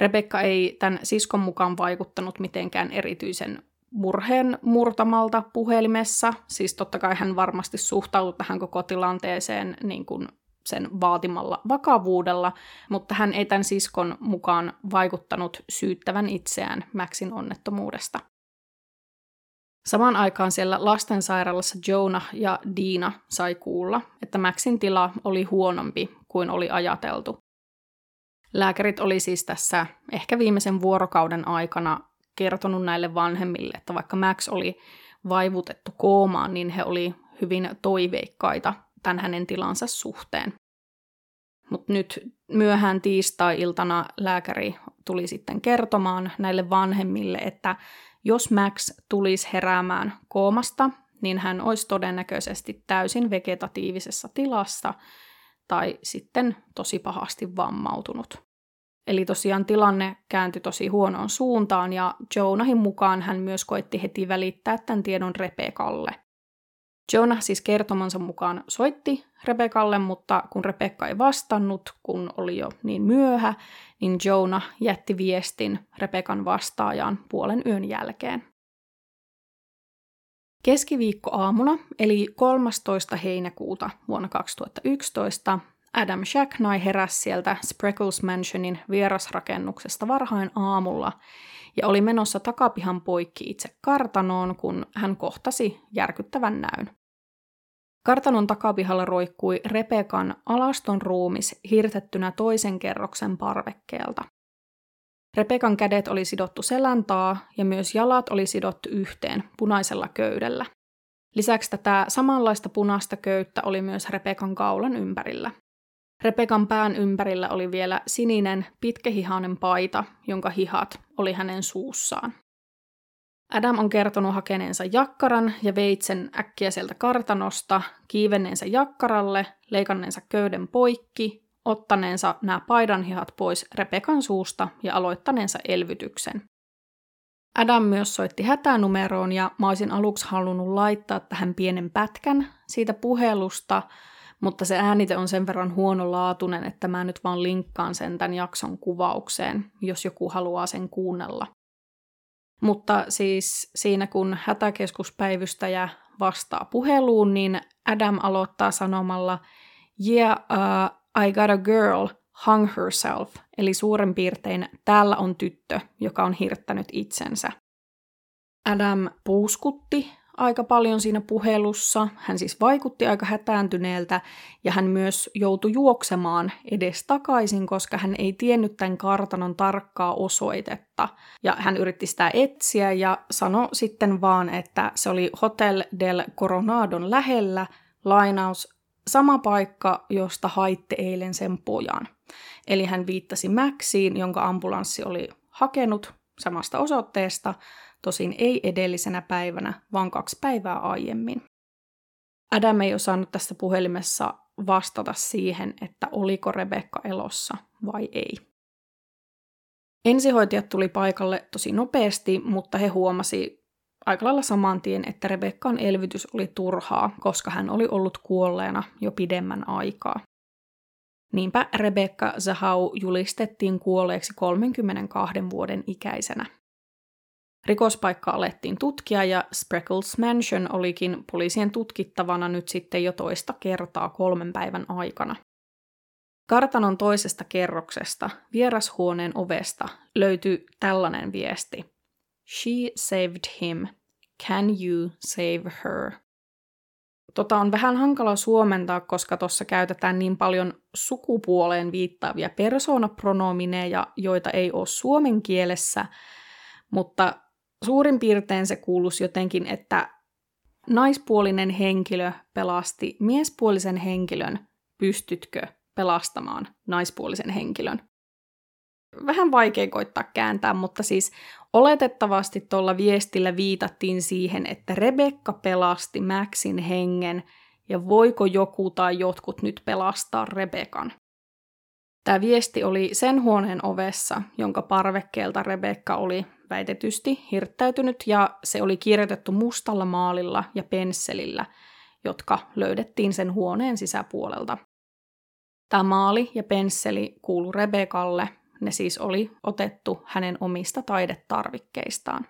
[SPEAKER 1] Rebecca ei tämän siskon mukaan vaikuttanut mitenkään erityisen murheen murtamalta puhelimessa. Siis totta kai hän varmasti suhtautui tähän koko tilanteeseen niin kuin sen vaatimalla vakavuudella, mutta hän ei tämän siskon mukaan vaikuttanut syyttävän itseään Maxin onnettomuudesta. Samaan aikaan siellä lastensairaalassa Jonah ja Diina sai kuulla, että Maxin tila oli huonompi kuin oli ajateltu. Lääkärit oli siis tässä ehkä viimeisen vuorokauden aikana kertonut näille vanhemmille, että vaikka Max oli vaivutettu koomaan, niin he oli hyvin toiveikkaita tämän hänen tilansa suhteen. Mutta nyt myöhään tiistai-iltana lääkäri tuli sitten kertomaan näille vanhemmille, että jos Max tulisi heräämään koomasta, niin hän olisi todennäköisesti täysin vegetatiivisessa tilassa tai sitten tosi pahasti vammautunut. Eli tosiaan tilanne kääntyi tosi huonoon suuntaan ja Jonahin mukaan hän myös koitti heti välittää tämän tiedon Rebekalle. Jonah siis kertomansa mukaan soitti Rebekalle, mutta kun Rebekka ei vastannut, kun oli jo niin myöhä, niin Jonah jätti viestin Rebekan vastaajaan puolen yön jälkeen. Keskiviikkoaamuna, eli 13. heinäkuuta vuonna 2011, Adam Shacknai heräsi sieltä Spreckles Mansionin vierasrakennuksesta varhain aamulla ja oli menossa takapihan poikki itse kartanoon, kun hän kohtasi järkyttävän näyn. Kartanon takapihalla roikkui Repekan alaston ruumis hirtettynä toisen kerroksen parvekkeelta. Repekan kädet oli sidottu selän taa ja myös jalat oli sidottu yhteen punaisella köydellä. Lisäksi tätä samanlaista punaista köyttä oli myös Repekan kaulan ympärillä. Repekan pään ympärillä oli vielä sininen, pitkähihainen paita, jonka hihat oli hänen suussaan. Adam on kertonut hakeneensa jakkaran ja veitsen äkkiä sieltä kartanosta, kiivenneensä jakkaralle, leikanneensa köyden poikki, ottaneensa nämä paidanhihat pois Repekan suusta ja aloittaneensa elvytyksen. Adam myös soitti hätänumeroon ja mä olisin aluksi halunnut laittaa tähän pienen pätkän siitä puhelusta, mutta se äänite on sen verran huonolaatuinen, että mä nyt vaan linkkaan sen tämän jakson kuvaukseen, jos joku haluaa sen kuunnella. Mutta siis siinä kun hätäkeskuspäivystäjä vastaa puheluun, niin Adam aloittaa sanomalla Yeah, uh, I got a girl, hung herself, eli suurin piirtein täällä on tyttö, joka on hirttänyt itsensä. Adam puuskutti aika paljon siinä puhelussa, hän siis vaikutti aika hätääntyneeltä ja hän myös joutui juoksemaan edes takaisin, koska hän ei tiennyt tämän kartanon tarkkaa osoitetta. Ja hän yritti sitä etsiä ja sanoi sitten vaan, että se oli Hotel del Coronadon lähellä, lainaus, sama paikka, josta haitte eilen sen pojan. Eli hän viittasi Maxiin, jonka ambulanssi oli hakenut samasta osoitteesta, tosin ei edellisenä päivänä, vaan kaksi päivää aiemmin. Adam ei osannut tässä puhelimessa vastata siihen, että oliko Rebekka elossa vai ei. Ensihoitajat tuli paikalle tosi nopeasti, mutta he huomasi aika lailla saman tien, että Rebekkan elvytys oli turhaa, koska hän oli ollut kuolleena jo pidemmän aikaa. Niinpä Rebekka Zahau julistettiin kuolleeksi 32 vuoden ikäisenä. Rikospaikka alettiin tutkia ja Spreckles Mansion olikin poliisien tutkittavana nyt sitten jo toista kertaa kolmen päivän aikana. Kartanon toisesta kerroksesta, vierashuoneen ovesta, löytyi tällainen viesti. She saved him. Can you save her? Tota on vähän hankala suomentaa, koska tuossa käytetään niin paljon sukupuoleen viittaavia persoonapronomineja, joita ei ole suomen kielessä, mutta suurin piirtein se kuuluisi jotenkin, että naispuolinen henkilö pelasti miespuolisen henkilön, pystytkö pelastamaan naispuolisen henkilön? Vähän vaikea koittaa kääntää, mutta siis oletettavasti tuolla viestillä viitattiin siihen, että Rebekka pelasti Maxin hengen ja voiko joku tai jotkut nyt pelastaa Rebekan. Tämä viesti oli sen huoneen ovessa, jonka parvekkeelta Rebekka oli väitetysti hirttäytynyt ja se oli kirjoitettu mustalla maalilla ja pensselillä, jotka löydettiin sen huoneen sisäpuolelta. Tämä maali ja pensseli kuulu Rebekalle, ne siis oli otettu hänen omista taidetarvikkeistaan.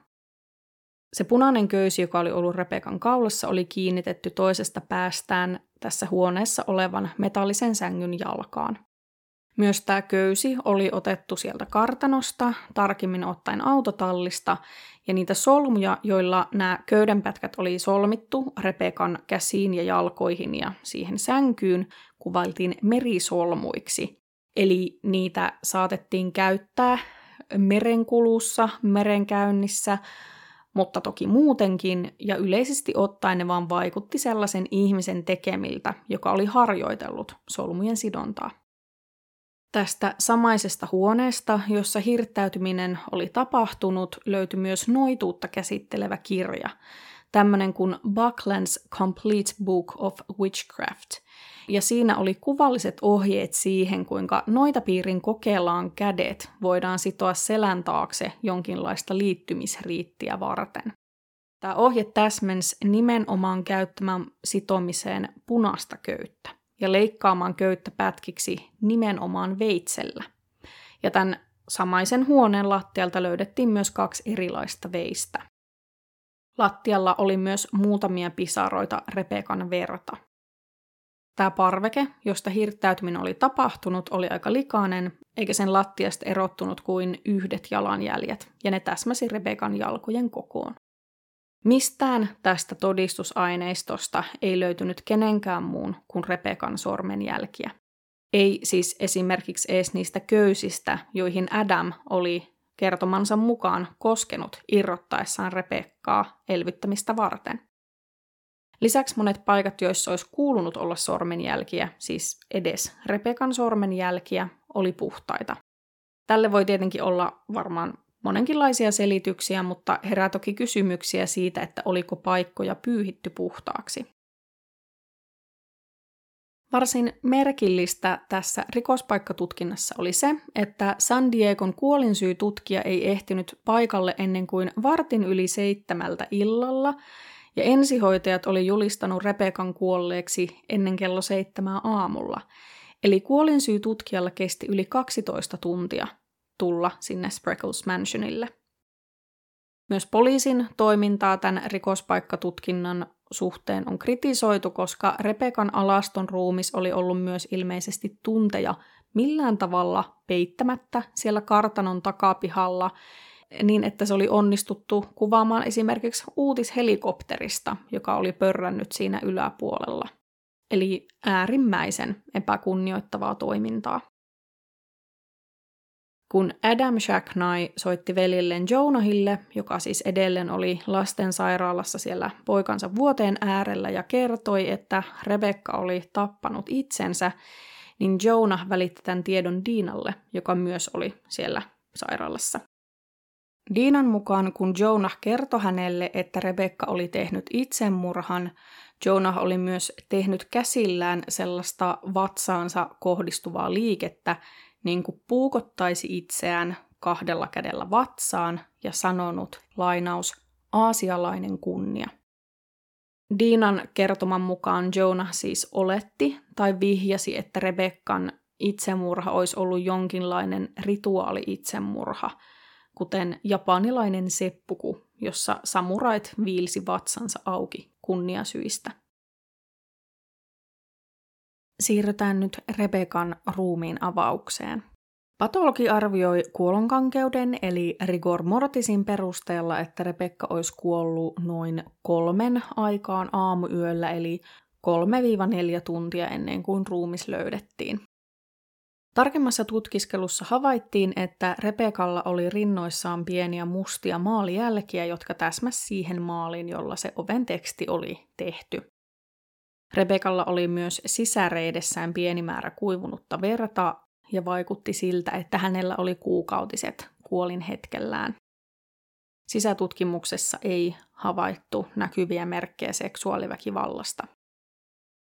[SPEAKER 1] Se punainen köysi, joka oli ollut Rebekan kaulassa, oli kiinnitetty toisesta päästään tässä huoneessa olevan metallisen sängyn jalkaan. Myös tämä köysi oli otettu sieltä kartanosta, tarkemmin ottaen autotallista, ja niitä solmuja, joilla nämä köydenpätkät oli solmittu Rebekan käsiin ja jalkoihin ja siihen sänkyyn, kuvailtiin merisolmuiksi. Eli niitä saatettiin käyttää merenkulussa, merenkäynnissä, mutta toki muutenkin, ja yleisesti ottaen ne vaan vaikutti sellaisen ihmisen tekemiltä, joka oli harjoitellut solmujen sidontaa. Tästä samaisesta huoneesta, jossa hirttäytyminen oli tapahtunut, löytyi myös noituutta käsittelevä kirja, tämmöinen kuin Buckland's Complete Book of Witchcraft. Ja siinä oli kuvalliset ohjeet siihen, kuinka noitapiirin kokeillaan kädet voidaan sitoa selän taakse jonkinlaista liittymisriittiä varten. Tämä ohje täsmens nimenomaan käyttämään sitomiseen punaista köyttä ja leikkaamaan köyttä pätkiksi nimenomaan veitsellä. Ja tämän samaisen huoneen lattialta löydettiin myös kaksi erilaista veistä. Lattialla oli myös muutamia pisaroita Rebekan verta. Tämä parveke, josta hirttäytyminen oli tapahtunut, oli aika likainen, eikä sen lattiasta erottunut kuin yhdet jalanjäljet, ja ne täsmäsi Rebekan jalkojen kokoon. Mistään tästä todistusaineistosta ei löytynyt kenenkään muun kuin Rebekan sormenjälkiä. Ei siis esimerkiksi edes niistä köysistä, joihin Adam oli kertomansa mukaan koskenut irrottaessaan Rebekkaa elvyttämistä varten. Lisäksi monet paikat, joissa olisi kuulunut olla sormenjälkiä, siis edes Rebekan sormenjälkiä, oli puhtaita. Tälle voi tietenkin olla varmaan monenkinlaisia selityksiä, mutta herää toki kysymyksiä siitä, että oliko paikkoja pyyhitty puhtaaksi. Varsin merkillistä tässä rikospaikkatutkinnassa oli se, että San Diegon kuolinsyytutkija ei ehtinyt paikalle ennen kuin vartin yli seitsemältä illalla, ja ensihoitajat oli julistanut Rebekan kuolleeksi ennen kello seitsemää aamulla. Eli kuolinsyy tutkijalla kesti yli 12 tuntia tulla sinne Spreckles Mansionille. Myös poliisin toimintaa tämän rikospaikkatutkinnan suhteen on kritisoitu, koska Rebekan alaston ruumis oli ollut myös ilmeisesti tunteja millään tavalla peittämättä siellä kartanon takapihalla, niin että se oli onnistuttu kuvaamaan esimerkiksi uutishelikopterista, joka oli pörrännyt siinä yläpuolella. Eli äärimmäisen epäkunnioittavaa toimintaa. Kun Adam Shacknai soitti velilleen Jonahille, joka siis edelleen oli lastensairaalassa siellä poikansa vuoteen äärellä ja kertoi, että Rebekka oli tappanut itsensä, niin Jonah välitti tämän tiedon Diinalle, joka myös oli siellä sairaalassa. Diinan mukaan, kun Jonah kertoi hänelle, että Rebekka oli tehnyt itsemurhan, Jonah oli myös tehnyt käsillään sellaista vatsaansa kohdistuvaa liikettä, niin kuin puukottaisi itseään kahdella kädellä vatsaan ja sanonut, lainaus, aasialainen kunnia. Diinan kertoman mukaan Jonah siis oletti tai vihjasi, että Rebekkan itsemurha olisi ollut jonkinlainen rituaali-itsemurha, kuten japanilainen seppuku, jossa samurait viilsi vatsansa auki kunniasyistä. Siirrytään nyt Rebekan ruumiin avaukseen. Patologi arvioi kuolonkankeuden eli rigor mortisin perusteella, että Rebekka olisi kuollut noin kolmen aikaan aamuyöllä, eli 3-4 tuntia ennen kuin ruumis löydettiin. Tarkemmassa tutkiskelussa havaittiin, että Rebekalla oli rinnoissaan pieniä mustia maalijälkiä, jotka täsmäs siihen maaliin, jolla se oven teksti oli tehty. Rebekalla oli myös sisäreidessään pieni määrä kuivunutta verta ja vaikutti siltä, että hänellä oli kuukautiset kuolin hetkellään. Sisätutkimuksessa ei havaittu näkyviä merkkejä seksuaaliväkivallasta.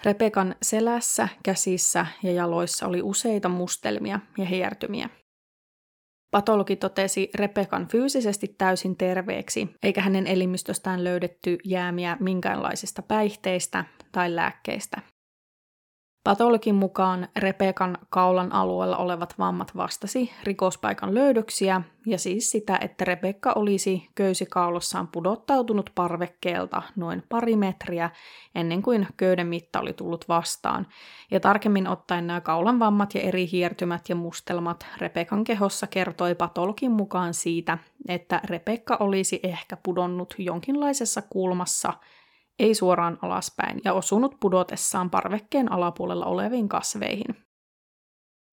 [SPEAKER 1] Rebekan selässä, käsissä ja jaloissa oli useita mustelmia ja hiertymiä. Patologi totesi Rebekan fyysisesti täysin terveeksi, eikä hänen elimistöstään löydetty jäämiä minkäänlaisista päihteistä tai lääkkeistä. Patologin mukaan Rebekan kaulan alueella olevat vammat vastasi rikospaikan löydöksiä ja siis sitä, että Rebekka olisi köysikaulussaan pudottautunut parvekkeelta noin pari metriä ennen kuin köyden mitta oli tullut vastaan. Ja tarkemmin ottaen nämä kaulan vammat ja eri hiertymät ja mustelmat Rebekan kehossa kertoi patologin mukaan siitä, että Rebekka olisi ehkä pudonnut jonkinlaisessa kulmassa – ei suoraan alaspäin, ja osunut pudotessaan parvekkeen alapuolella oleviin kasveihin.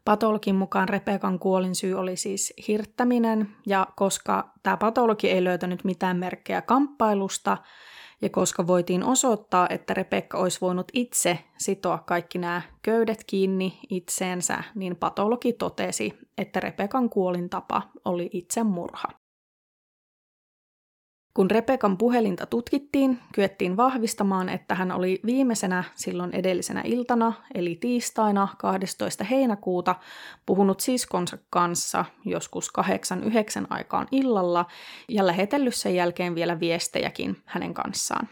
[SPEAKER 1] Patologin mukaan Rebekan kuolinsyy oli siis hirttäminen, ja koska tämä patologi ei löytänyt mitään merkkejä kamppailusta, ja koska voitiin osoittaa, että Rebekka olisi voinut itse sitoa kaikki nämä köydet kiinni itseensä, niin patologi totesi, että Rebekan kuolintapa oli itsemurha. Kun Rebekan puhelinta tutkittiin, kyettiin vahvistamaan, että hän oli viimeisenä silloin edellisenä iltana, eli tiistaina 12. heinäkuuta, puhunut siskonsa kanssa joskus 8-9 aikaan illalla ja lähetellyt sen jälkeen vielä viestejäkin hänen kanssaan.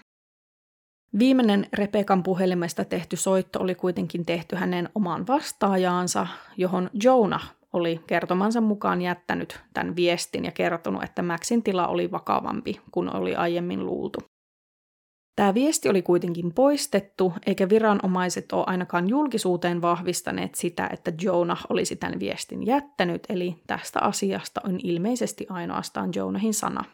[SPEAKER 1] Viimeinen Rebekan puhelimesta tehty soitto oli kuitenkin tehty hänen omaan vastaajaansa, johon Jonah oli kertomansa mukaan jättänyt tämän viestin ja kertonut, että Maxin tila oli vakavampi kuin oli aiemmin luultu. Tämä viesti oli kuitenkin poistettu, eikä viranomaiset ole ainakaan julkisuuteen vahvistaneet sitä, että Jonah olisi tämän viestin jättänyt, eli tästä asiasta on ilmeisesti ainoastaan Jonahin sana.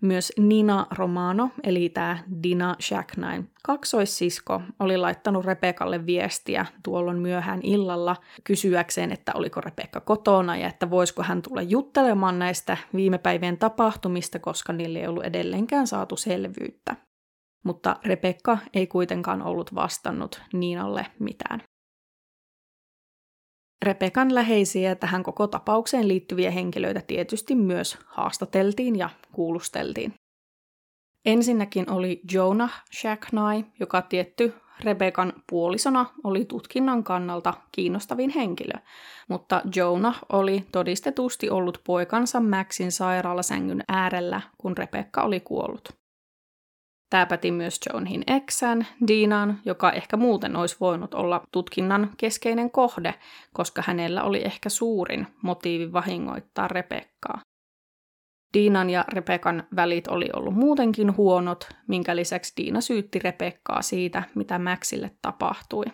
[SPEAKER 1] Myös Nina Romano, eli tämä Dina Shacknine, kaksoissisko, oli laittanut Rebekalle viestiä tuolloin myöhään illalla kysyäkseen, että oliko Rebekka kotona ja että voisiko hän tulla juttelemaan näistä viime päivien tapahtumista, koska niille ei ollut edelleenkään saatu selvyyttä. Mutta Rebekka ei kuitenkaan ollut vastannut Niinalle mitään. Rebekan läheisiä ja tähän koko tapaukseen liittyviä henkilöitä tietysti myös haastateltiin ja kuulusteltiin. Ensinnäkin oli Jonah Shacknai, joka tietty Rebekan puolisona oli tutkinnan kannalta kiinnostavin henkilö, mutta Jonah oli todistetusti ollut poikansa Maxin sairaalasängyn äärellä, kun Rebekka oli kuollut. Tämä päti myös Jonehin eksän, Diinan, joka ehkä muuten olisi voinut olla tutkinnan keskeinen kohde, koska hänellä oli ehkä suurin motiivi vahingoittaa Rebekkaa. Diinan ja Rebekan välit oli ollut muutenkin huonot, minkä lisäksi Diina syytti Rebekkaa siitä, mitä Maxille tapahtui.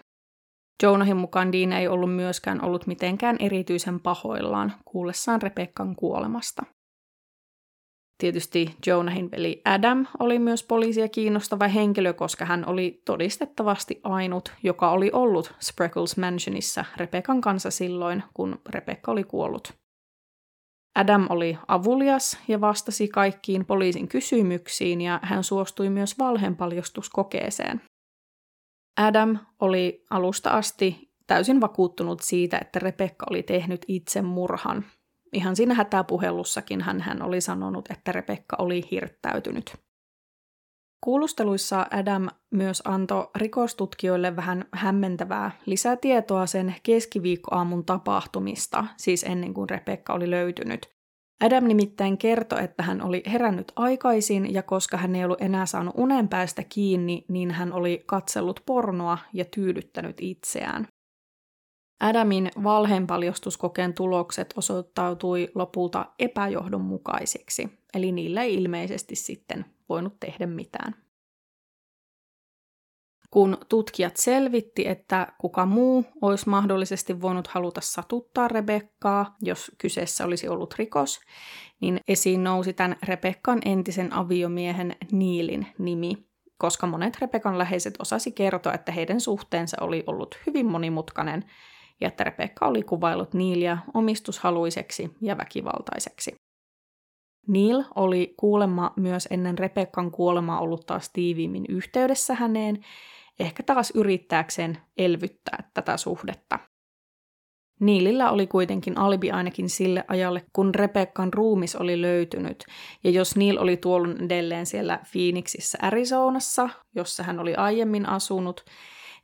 [SPEAKER 1] Jonahin mukaan Dean ei ollut myöskään ollut mitenkään erityisen pahoillaan kuullessaan Rebekkan kuolemasta. Tietysti Jonahin veli Adam oli myös poliisia kiinnostava henkilö, koska hän oli todistettavasti ainut, joka oli ollut Spreckles Mansionissa Rebekan kanssa silloin, kun Rebecca oli kuollut. Adam oli avulias ja vastasi kaikkiin poliisin kysymyksiin ja hän suostui myös valheenpaljostuskokeeseen. Adam oli alusta asti täysin vakuuttunut siitä, että Rebekka oli tehnyt itse murhan. Ihan siinä hätäpuhelussakin hän, hän oli sanonut, että Rebekka oli hirttäytynyt. Kuulusteluissa Adam myös antoi rikostutkijoille vähän hämmentävää lisätietoa sen keskiviikkoaamun tapahtumista, siis ennen kuin Rebekka oli löytynyt. Adam nimittäin kertoi, että hän oli herännyt aikaisin ja koska hän ei ollut enää saanut unen päästä kiinni, niin hän oli katsellut pornoa ja tyydyttänyt itseään. Adamin valheenpaljostuskokeen tulokset osoittautui lopulta epäjohdonmukaisiksi, eli niillä ei ilmeisesti sitten voinut tehdä mitään. Kun tutkijat selvitti, että kuka muu olisi mahdollisesti voinut haluta satuttaa Rebekkaa, jos kyseessä olisi ollut rikos, niin esiin nousi tämän Rebekkan entisen aviomiehen Niilin nimi, koska monet Rebekan läheiset osasi kertoa, että heidän suhteensa oli ollut hyvin monimutkainen ja että Rebekka oli kuvailut Niiliä omistushaluiseksi ja väkivaltaiseksi. Neil oli kuulemma myös ennen Rebekkan kuolemaa ollut taas tiiviimmin yhteydessä häneen, ehkä taas yrittääkseen elvyttää tätä suhdetta. Niilillä oli kuitenkin alibi ainakin sille ajalle, kun Rebekkan ruumis oli löytynyt, ja jos Neil oli tuollut edelleen siellä Phoenixissä Arizonassa, jossa hän oli aiemmin asunut,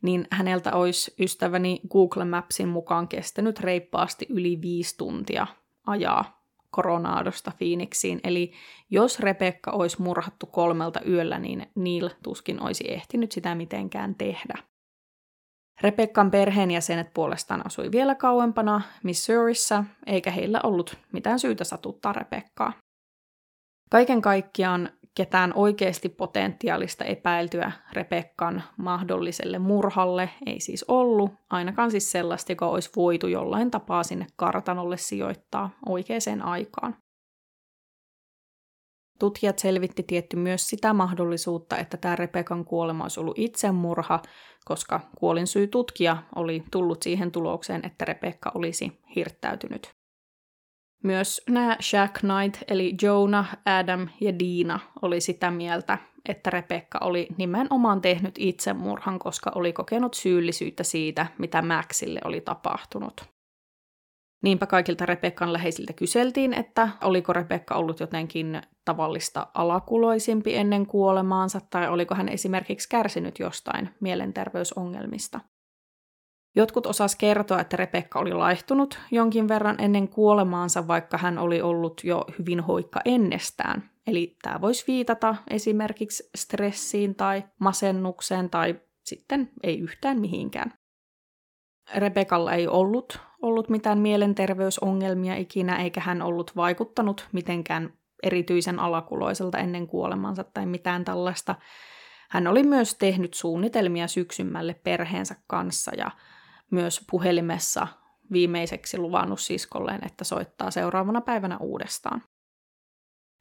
[SPEAKER 1] niin häneltä olisi ystäväni Google Mapsin mukaan kestänyt reippaasti yli viisi tuntia ajaa Koronaadosta Phoenixiin. Eli jos Rebekka olisi murhattu kolmelta yöllä, niin Neil tuskin olisi ehtinyt sitä mitenkään tehdä. Rebekkan perheenjäsenet puolestaan asui vielä kauempana Missourissa, eikä heillä ollut mitään syytä satuttaa Rebekkaa. Kaiken kaikkiaan ketään oikeasti potentiaalista epäiltyä Rebekkan mahdolliselle murhalle ei siis ollut, ainakaan siis sellaista, joka olisi voitu jollain tapaa sinne kartanolle sijoittaa oikeaan aikaan. Tutkijat selvitti tietty myös sitä mahdollisuutta, että tämä Rebekan kuolema olisi ollut itsemurha, koska kuolinsyy tutkija oli tullut siihen tulokseen, että Rebekka olisi hirttäytynyt. Myös nämä Jack Knight, eli Jonah, Adam ja Dina, oli sitä mieltä, että Rebekka oli nimenomaan tehnyt itsemurhan, koska oli kokenut syyllisyyttä siitä, mitä Maxille oli tapahtunut. Niinpä kaikilta Rebekkan läheisiltä kyseltiin, että oliko Rebekka ollut jotenkin tavallista alakuloisimpi ennen kuolemaansa, tai oliko hän esimerkiksi kärsinyt jostain mielenterveysongelmista. Jotkut osas kertoa, että Rebekka oli laihtunut jonkin verran ennen kuolemaansa, vaikka hän oli ollut jo hyvin hoikka ennestään. Eli tämä voisi viitata esimerkiksi stressiin tai masennukseen tai sitten ei yhtään mihinkään. Rebekalla ei ollut ollut mitään mielenterveysongelmia ikinä, eikä hän ollut vaikuttanut mitenkään erityisen alakuloiselta ennen kuolemansa tai mitään tällaista. Hän oli myös tehnyt suunnitelmia syksymmälle perheensä kanssa ja myös puhelimessa viimeiseksi luvannut siskolleen, että soittaa seuraavana päivänä uudestaan.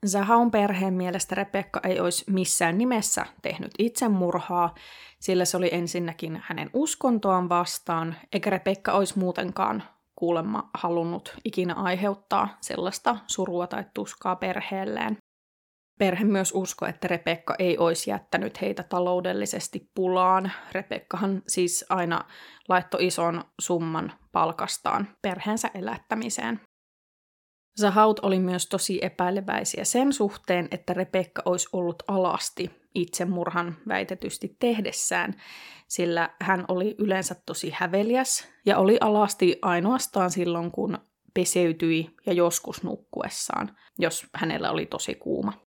[SPEAKER 1] Zahaun perheen mielestä Rebekka ei olisi missään nimessä tehnyt itsemurhaa, sillä se oli ensinnäkin hänen uskontoaan vastaan, eikä Rebekka olisi muutenkaan kuulemma halunnut ikinä aiheuttaa sellaista surua tai tuskaa perheelleen. Perhe myös usko, että Rebekka ei olisi jättänyt heitä taloudellisesti pulaan. Rebekkahan siis aina laittoi ison summan palkastaan perheensä elättämiseen. Zahaut oli myös tosi epäileväisiä sen suhteen, että Rebekka olisi ollut alasti itsemurhan väitetysti tehdessään, sillä hän oli yleensä tosi häveliäs ja oli alasti ainoastaan silloin, kun peseytyi ja joskus nukkuessaan, jos hänellä oli tosi kuuma.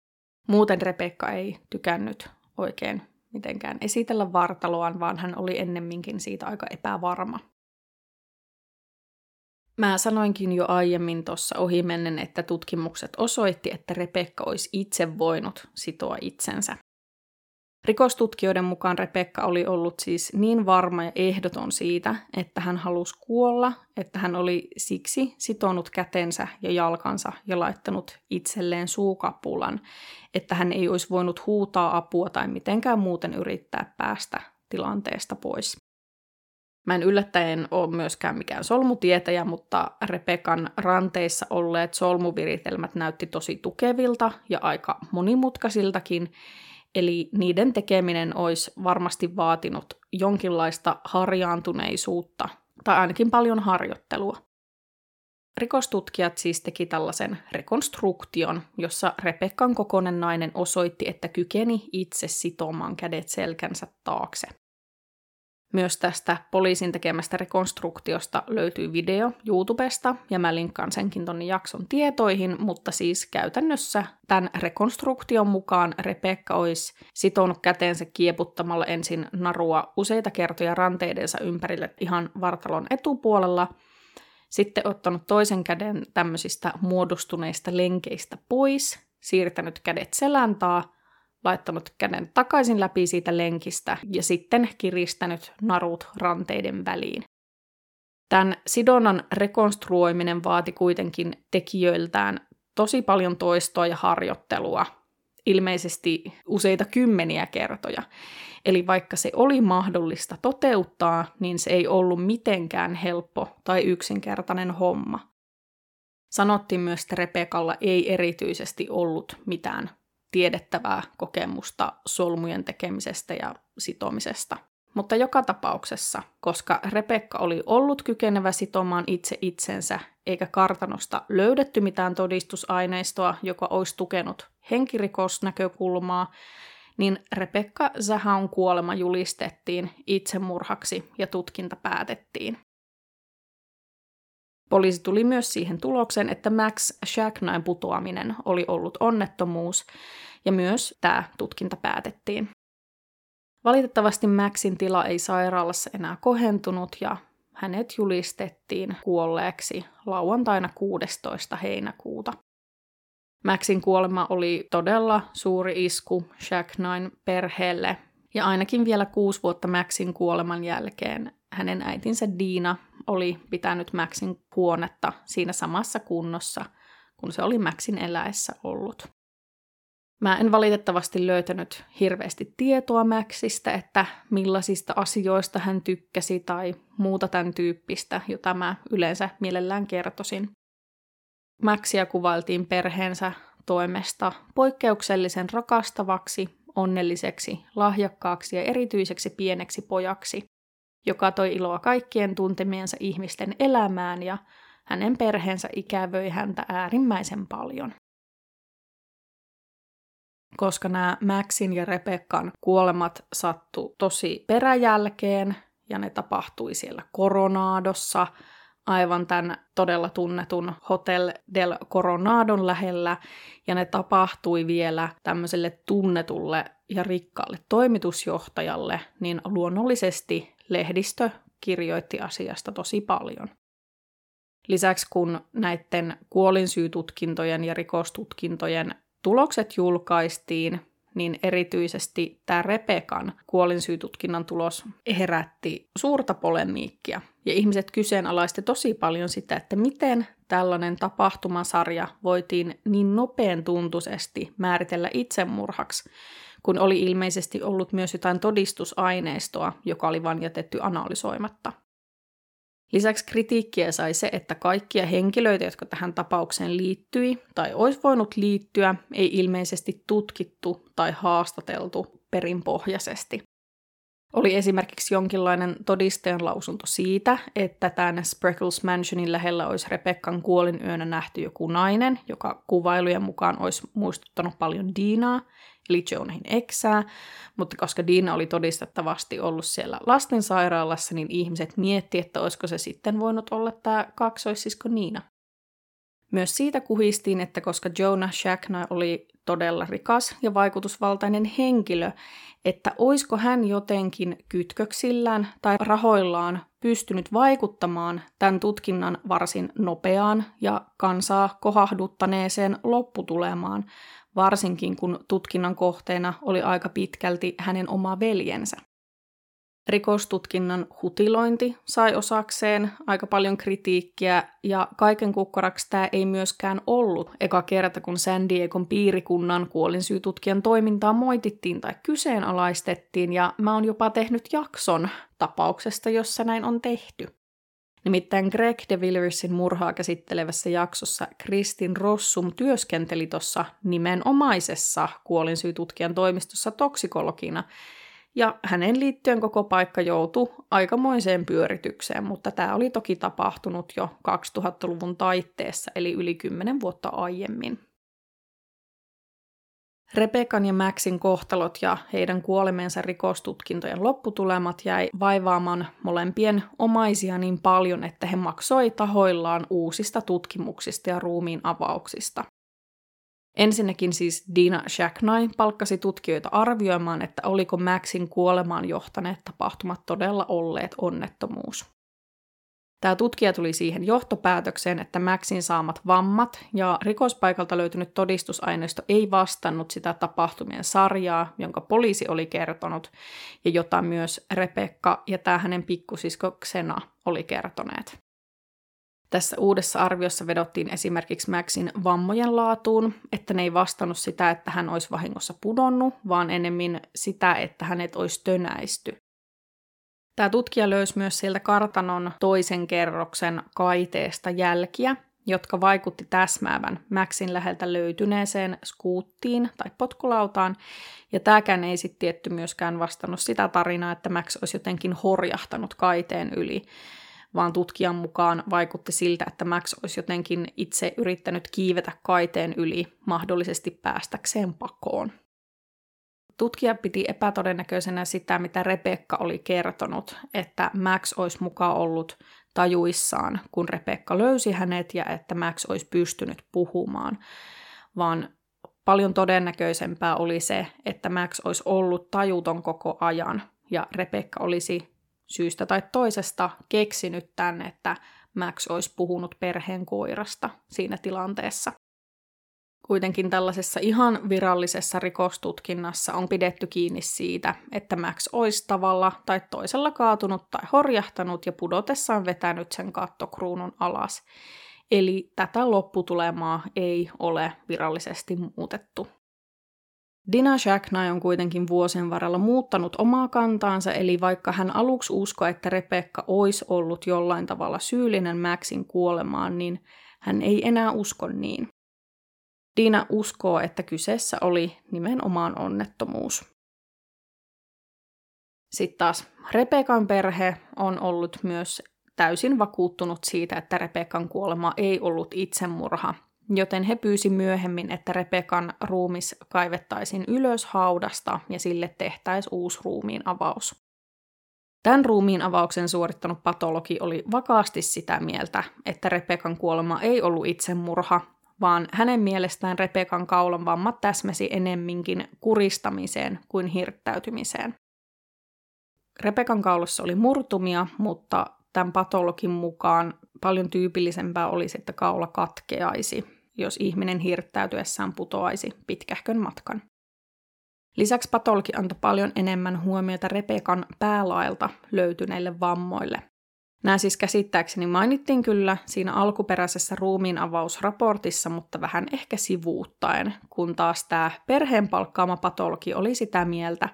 [SPEAKER 1] Muuten Rebekka ei tykännyt oikein mitenkään esitellä vartaloaan, vaan hän oli ennemminkin siitä aika epävarma. Mä sanoinkin jo aiemmin tuossa ohimennen, että tutkimukset osoitti, että Rebekka olisi itse voinut sitoa itsensä. Rikostutkijoiden mukaan Rebekka oli ollut siis niin varma ja ehdoton siitä, että hän halusi kuolla, että hän oli siksi sitonut kätensä ja jalkansa ja laittanut itselleen suukapulan, että hän ei olisi voinut huutaa apua tai mitenkään muuten yrittää päästä tilanteesta pois. Mä en yllättäen ole myöskään mikään solmutietäjä, mutta Repekan ranteissa olleet solmuviritelmät näytti tosi tukevilta ja aika monimutkaisiltakin, eli niiden tekeminen olisi varmasti vaatinut jonkinlaista harjaantuneisuutta tai ainakin paljon harjoittelua. Rikostutkijat siis teki tällaisen rekonstruktion, jossa Rebekkan kokonen nainen osoitti, että kykeni itse sitomaan kädet selkänsä taakse. Myös tästä poliisin tekemästä rekonstruktiosta löytyy video YouTubesta, ja mä linkkaan senkin tonne jakson tietoihin, mutta siis käytännössä tämän rekonstruktion mukaan Rebekka olisi sitonut käteensä kieputtamalla ensin narua useita kertoja ranteidensa ympärille ihan vartalon etupuolella, sitten ottanut toisen käden tämmöisistä muodostuneista lenkeistä pois, siirtänyt kädet selän taa, laittanut käden takaisin läpi siitä lenkistä ja sitten kiristänyt narut ranteiden väliin. Tämän sidonnan rekonstruoiminen vaati kuitenkin tekijöiltään tosi paljon toistoa ja harjoittelua, ilmeisesti useita kymmeniä kertoja. Eli vaikka se oli mahdollista toteuttaa, niin se ei ollut mitenkään helppo tai yksinkertainen homma. Sanottiin myös, että Rebekalla ei erityisesti ollut mitään tiedettävää kokemusta solmujen tekemisestä ja sitomisesta. Mutta joka tapauksessa, koska Rebekka oli ollut kykenevä sitomaan itse itsensä, eikä kartanosta löydetty mitään todistusaineistoa, joka olisi tukenut henkirikosnäkökulmaa, niin Rebekka Zahaun kuolema julistettiin itsemurhaksi ja tutkinta päätettiin. Poliisi tuli myös siihen tulokseen, että Max Shacknain putoaminen oli ollut onnettomuus, ja myös tämä tutkinta päätettiin. Valitettavasti Maxin tila ei sairaalassa enää kohentunut ja hänet julistettiin kuolleeksi lauantaina 16. heinäkuuta. Maxin kuolema oli todella suuri isku Shacknain perheelle, ja ainakin vielä kuusi vuotta Maxin kuoleman jälkeen hänen äitinsä Diina oli pitänyt Maxin huonetta siinä samassa kunnossa, kun se oli Maxin eläessä ollut. Mä en valitettavasti löytänyt hirveästi tietoa Maxista, että millaisista asioista hän tykkäsi tai muuta tämän tyyppistä, jota mä yleensä mielellään kertoisin. Maxia kuvailtiin perheensä toimesta poikkeuksellisen rakastavaksi, onnelliseksi, lahjakkaaksi ja erityiseksi pieneksi pojaksi, joka toi iloa kaikkien tuntemiensa ihmisten elämään ja hänen perheensä ikävöi häntä äärimmäisen paljon. Koska nämä Maxin ja Rebekkan kuolemat sattu tosi peräjälkeen ja ne tapahtui siellä Koronaadossa, aivan tämän todella tunnetun Hotel del Coronadon lähellä, ja ne tapahtui vielä tämmöiselle tunnetulle ja rikkaalle toimitusjohtajalle, niin luonnollisesti lehdistö kirjoitti asiasta tosi paljon. Lisäksi kun näiden kuolinsyytutkintojen ja rikostutkintojen tulokset julkaistiin, niin erityisesti tämä Repekan kuolinsyytutkinnan tulos herätti suurta polemiikkia. Ja ihmiset kyseenalaisti tosi paljon sitä, että miten tällainen tapahtumasarja voitiin niin nopean tuntuisesti määritellä itsemurhaksi, kun oli ilmeisesti ollut myös jotain todistusaineistoa, joka oli vain jätetty analysoimatta. Lisäksi kritiikkiä sai se, että kaikkia henkilöitä, jotka tähän tapaukseen liittyi tai olisi voinut liittyä, ei ilmeisesti tutkittu tai haastateltu perinpohjaisesti. Oli esimerkiksi jonkinlainen todistajan lausunto siitä, että tämän Spreckles Mansionin lähellä olisi Rebekkan kuolin yönä nähty joku nainen, joka kuvailujen mukaan olisi muistuttanut paljon Diinaa, eli Jonahin eksää, mutta koska Dina oli todistettavasti ollut siellä lastensairaalassa, niin ihmiset mietti, että olisiko se sitten voinut olla tämä kaksoissisko Niina. Myös siitä kuhistiin, että koska Jonah Shackna oli todella rikas ja vaikutusvaltainen henkilö, että oisko hän jotenkin kytköksillään tai rahoillaan pystynyt vaikuttamaan tämän tutkinnan varsin nopeaan ja kansaa kohahduttaneeseen lopputulemaan, varsinkin kun tutkinnan kohteena oli aika pitkälti hänen oma veljensä. Rikostutkinnan hutilointi sai osakseen aika paljon kritiikkiä ja kaiken kukkaraksi tämä ei myöskään ollut eka kerta, kun San Diegon piirikunnan kuolinsyytutkijan toimintaa moitittiin tai kyseenalaistettiin ja mä oon jopa tehnyt jakson tapauksesta, jossa näin on tehty. Nimittäin Greg de Villersin murhaa käsittelevässä jaksossa Kristin Rossum työskenteli tuossa nimenomaisessa kuolinsyytutkijan toimistossa toksikologina, ja hänen liittyen koko paikka joutui aikamoiseen pyöritykseen, mutta tämä oli toki tapahtunut jo 2000-luvun taitteessa, eli yli 10 vuotta aiemmin. Rebekan ja Maxin kohtalot ja heidän kuolemensa rikostutkintojen lopputulemat jäi vaivaamaan molempien omaisia niin paljon, että he maksoi tahoillaan uusista tutkimuksista ja ruumiin avauksista. Ensinnäkin siis Dina Shacknai palkkasi tutkijoita arvioimaan, että oliko Maxin kuolemaan johtaneet tapahtumat todella olleet onnettomuus. Tämä tutkija tuli siihen johtopäätökseen, että Maxin saamat vammat ja rikospaikalta löytynyt todistusaineisto ei vastannut sitä tapahtumien sarjaa, jonka poliisi oli kertonut ja jota myös Rebekka ja tämä hänen pikkusisko Xena oli kertoneet. Tässä uudessa arviossa vedottiin esimerkiksi Maxin vammojen laatuun, että ne ei vastannut sitä, että hän olisi vahingossa pudonnut, vaan enemmän sitä, että hänet olisi tönäisty. Tämä tutkija löysi myös sieltä kartanon toisen kerroksen kaiteesta jälkiä, jotka vaikutti täsmäävän Maxin läheltä löytyneeseen skuuttiin tai potkulautaan, ja tämäkään ei sitten tietty myöskään vastannut sitä tarinaa, että Max olisi jotenkin horjahtanut kaiteen yli, vaan tutkijan mukaan vaikutti siltä, että Max olisi jotenkin itse yrittänyt kiivetä kaiteen yli mahdollisesti päästäkseen pakoon. Tutkija piti epätodennäköisenä sitä, mitä Rebekka oli kertonut, että Max olisi mukaan ollut tajuissaan, kun Rebekka löysi hänet ja että Max olisi pystynyt puhumaan, vaan paljon todennäköisempää oli se, että Max olisi ollut tajuton koko ajan ja Rebekka olisi syystä tai toisesta keksinyt tämän, että Max olisi puhunut perheen koirasta siinä tilanteessa. Kuitenkin tällaisessa ihan virallisessa rikostutkinnassa on pidetty kiinni siitä, että Max olisi tavalla tai toisella kaatunut tai horjahtanut ja pudotessaan vetänyt sen kattokruunun alas. Eli tätä lopputulemaa ei ole virallisesti muutettu. Dina Shacknai on kuitenkin vuosien varrella muuttanut omaa kantaansa, eli vaikka hän aluksi uskoi, että Rebekka olisi ollut jollain tavalla syyllinen Maxin kuolemaan, niin hän ei enää usko niin. Dina uskoo, että kyseessä oli nimenomaan onnettomuus. Sitten taas Rebekan perhe on ollut myös täysin vakuuttunut siitä, että Rebekan kuolema ei ollut itsemurha, joten he pyysi myöhemmin, että Rebekan ruumis kaivettaisiin ylös haudasta ja sille tehtäisiin uusi ruumiin avaus. Tämän ruumiin avauksen suorittanut patologi oli vakaasti sitä mieltä, että Rebekan kuolema ei ollut itsemurha, vaan hänen mielestään Rebekan kaulan vammat täsmäsi enemminkin kuristamiseen kuin hirttäytymiseen. Rebekan kaulassa oli murtumia, mutta tämän patologin mukaan paljon tyypillisempää olisi, että kaula katkeaisi, jos ihminen hirttäytyessään putoaisi pitkähkön matkan. Lisäksi patologi antoi paljon enemmän huomiota Rebekan päälailta löytyneille vammoille. Nämä siis käsittääkseni mainittiin kyllä siinä alkuperäisessä ruumiin avausraportissa, mutta vähän ehkä sivuuttaen, kun taas tämä perheen palkkaama patologi oli sitä mieltä,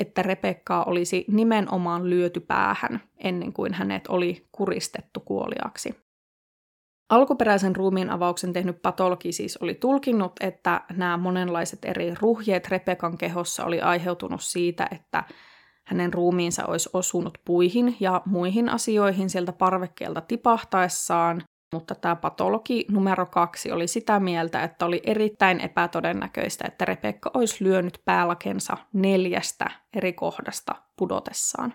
[SPEAKER 1] että Rebekkaa olisi nimenomaan lyöty päähän ennen kuin hänet oli kuristettu kuoliaksi. Alkuperäisen ruumiin avauksen tehnyt patologi siis oli tulkinnut, että nämä monenlaiset eri ruhjeet Rebekan kehossa oli aiheutunut siitä, että hänen ruumiinsa olisi osunut puihin ja muihin asioihin sieltä parvekkeelta tipahtaessaan, mutta tämä patologi numero kaksi oli sitä mieltä, että oli erittäin epätodennäköistä, että Rebekka olisi lyönyt päälakensa neljästä eri kohdasta pudotessaan.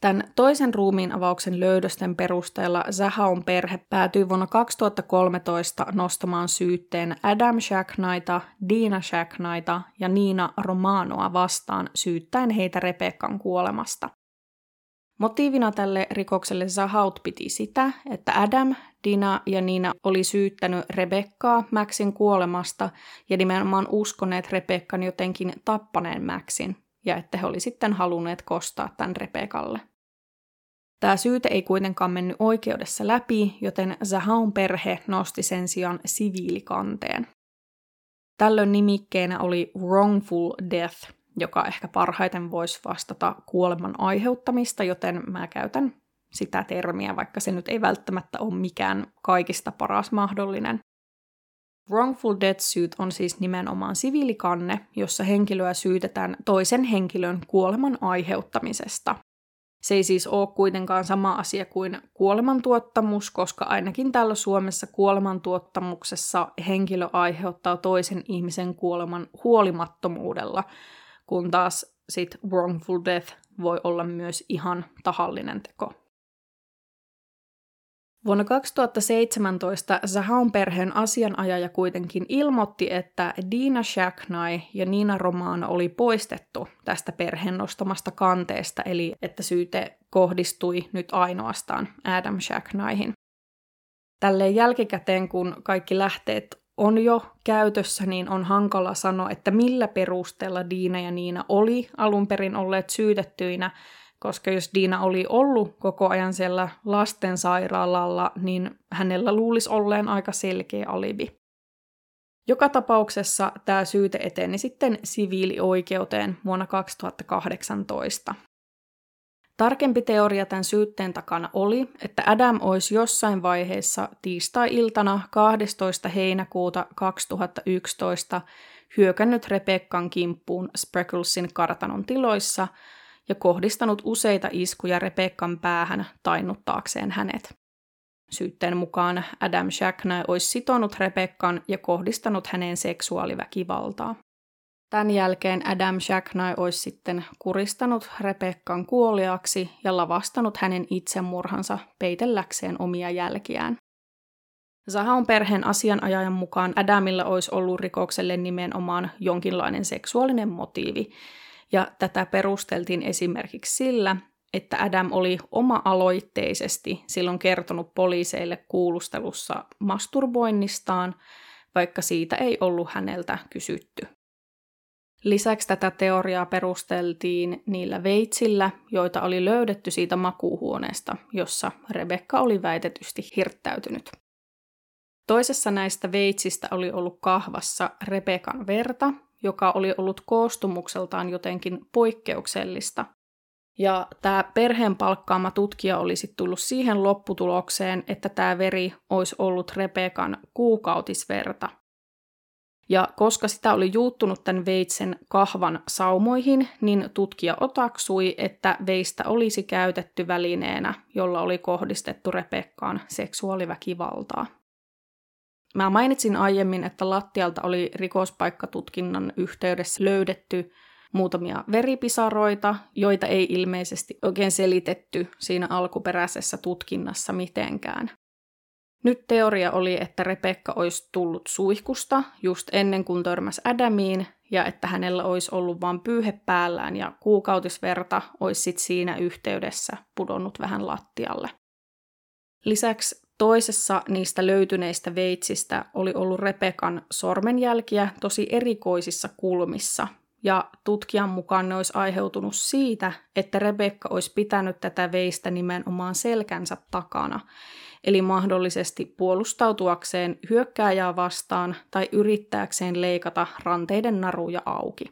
[SPEAKER 1] Tämän toisen ruumiin avauksen löydösten perusteella Zahaun perhe päätyi vuonna 2013 nostamaan syytteen Adam Shacknaita, Dina Shacknaita ja Niina Romanoa vastaan syyttäen heitä Rebekkan kuolemasta. Motiivina tälle rikokselle Zahaut piti sitä, että Adam, Dina ja Niina oli syyttänyt Rebekkaa Maxin kuolemasta ja nimenomaan uskoneet Rebekkan jotenkin tappaneen Maxin, ja että he oli sitten halunneet kostaa tämän Rebekalle. Tämä syyte ei kuitenkaan mennyt oikeudessa läpi, joten Zahaun perhe nosti sen sijaan siviilikanteen. Tällöin nimikkeenä oli wrongful death, joka ehkä parhaiten voisi vastata kuoleman aiheuttamista, joten mä käytän sitä termiä, vaikka se nyt ei välttämättä ole mikään kaikista paras mahdollinen. Wrongful death suit on siis nimenomaan siviilikanne, jossa henkilöä syytetään toisen henkilön kuoleman aiheuttamisesta. Se ei siis ole kuitenkaan sama asia kuin kuolemantuottamus, koska ainakin täällä Suomessa kuolemantuottamuksessa henkilö aiheuttaa toisen ihmisen kuoleman huolimattomuudella, kun taas sit wrongful death voi olla myös ihan tahallinen teko. Vuonna 2017 Zahaun perheen asianajaja kuitenkin ilmoitti, että Dina Shacknai ja Nina Romano oli poistettu tästä perheen nostamasta kanteesta, eli että syyte kohdistui nyt ainoastaan Adam Shacknaihin. Tälleen jälkikäteen, kun kaikki lähteet on jo käytössä, niin on hankala sanoa, että millä perusteella Diina ja Niina oli alun perin olleet syytettyinä, koska jos Diina oli ollut koko ajan siellä lastensairaalalla, niin hänellä luulisi olleen aika selkeä alibi. Joka tapauksessa tämä syyte eteni sitten siviilioikeuteen vuonna 2018. Tarkempi teoria tämän syytteen takana oli, että Adam olisi jossain vaiheessa tiistai-iltana 12. heinäkuuta 2011 hyökännyt Rebekkan kimppuun Sprecklesin kartanon tiloissa ja kohdistanut useita iskuja Rebekkan päähän tainnuttaakseen hänet. Syytteen mukaan Adam Shackney olisi sitonut Rebekkan ja kohdistanut häneen seksuaaliväkivaltaa. Tämän jälkeen Adam Shackney olisi sitten kuristanut Rebekkan kuoliaksi ja lavastanut hänen itsemurhansa peitelläkseen omia jälkiään. Zahaun perheen asianajajan mukaan Adamilla olisi ollut rikokselle nimenomaan jonkinlainen seksuaalinen motiivi, ja tätä perusteltiin esimerkiksi sillä, että Adam oli oma-aloitteisesti silloin kertonut poliiseille kuulustelussa masturboinnistaan, vaikka siitä ei ollut häneltä kysytty. Lisäksi tätä teoriaa perusteltiin niillä veitsillä, joita oli löydetty siitä makuuhuoneesta, jossa Rebekka oli väitetysti hirttäytynyt. Toisessa näistä veitsistä oli ollut kahvassa Rebekan verta, joka oli ollut koostumukseltaan jotenkin poikkeuksellista. Ja tämä perheen palkkaama tutkija olisi tullut siihen lopputulokseen, että tämä veri olisi ollut Rebekan kuukautisverta, ja koska sitä oli juuttunut tämän veitsen kahvan saumoihin, niin tutkija otaksui, että veistä olisi käytetty välineenä, jolla oli kohdistettu Rebekkaan seksuaaliväkivaltaa. Mä mainitsin aiemmin, että lattialta oli rikospaikkatutkinnan yhteydessä löydetty muutamia veripisaroita, joita ei ilmeisesti oikein selitetty siinä alkuperäisessä tutkinnassa mitenkään. Nyt teoria oli, että Rebekka olisi tullut suihkusta just ennen kuin törmäsi Adamiin, ja että hänellä olisi ollut vain pyyhe päällään ja kuukautisverta olisi sit siinä yhteydessä pudonnut vähän lattialle. Lisäksi toisessa niistä löytyneistä veitsistä oli ollut Rebekan sormenjälkiä tosi erikoisissa kulmissa, ja tutkijan mukaan ne olisi aiheutunut siitä, että Rebekka olisi pitänyt tätä veistä nimenomaan selkänsä takana, eli mahdollisesti puolustautuakseen hyökkääjää vastaan tai yrittääkseen leikata ranteiden naruja auki.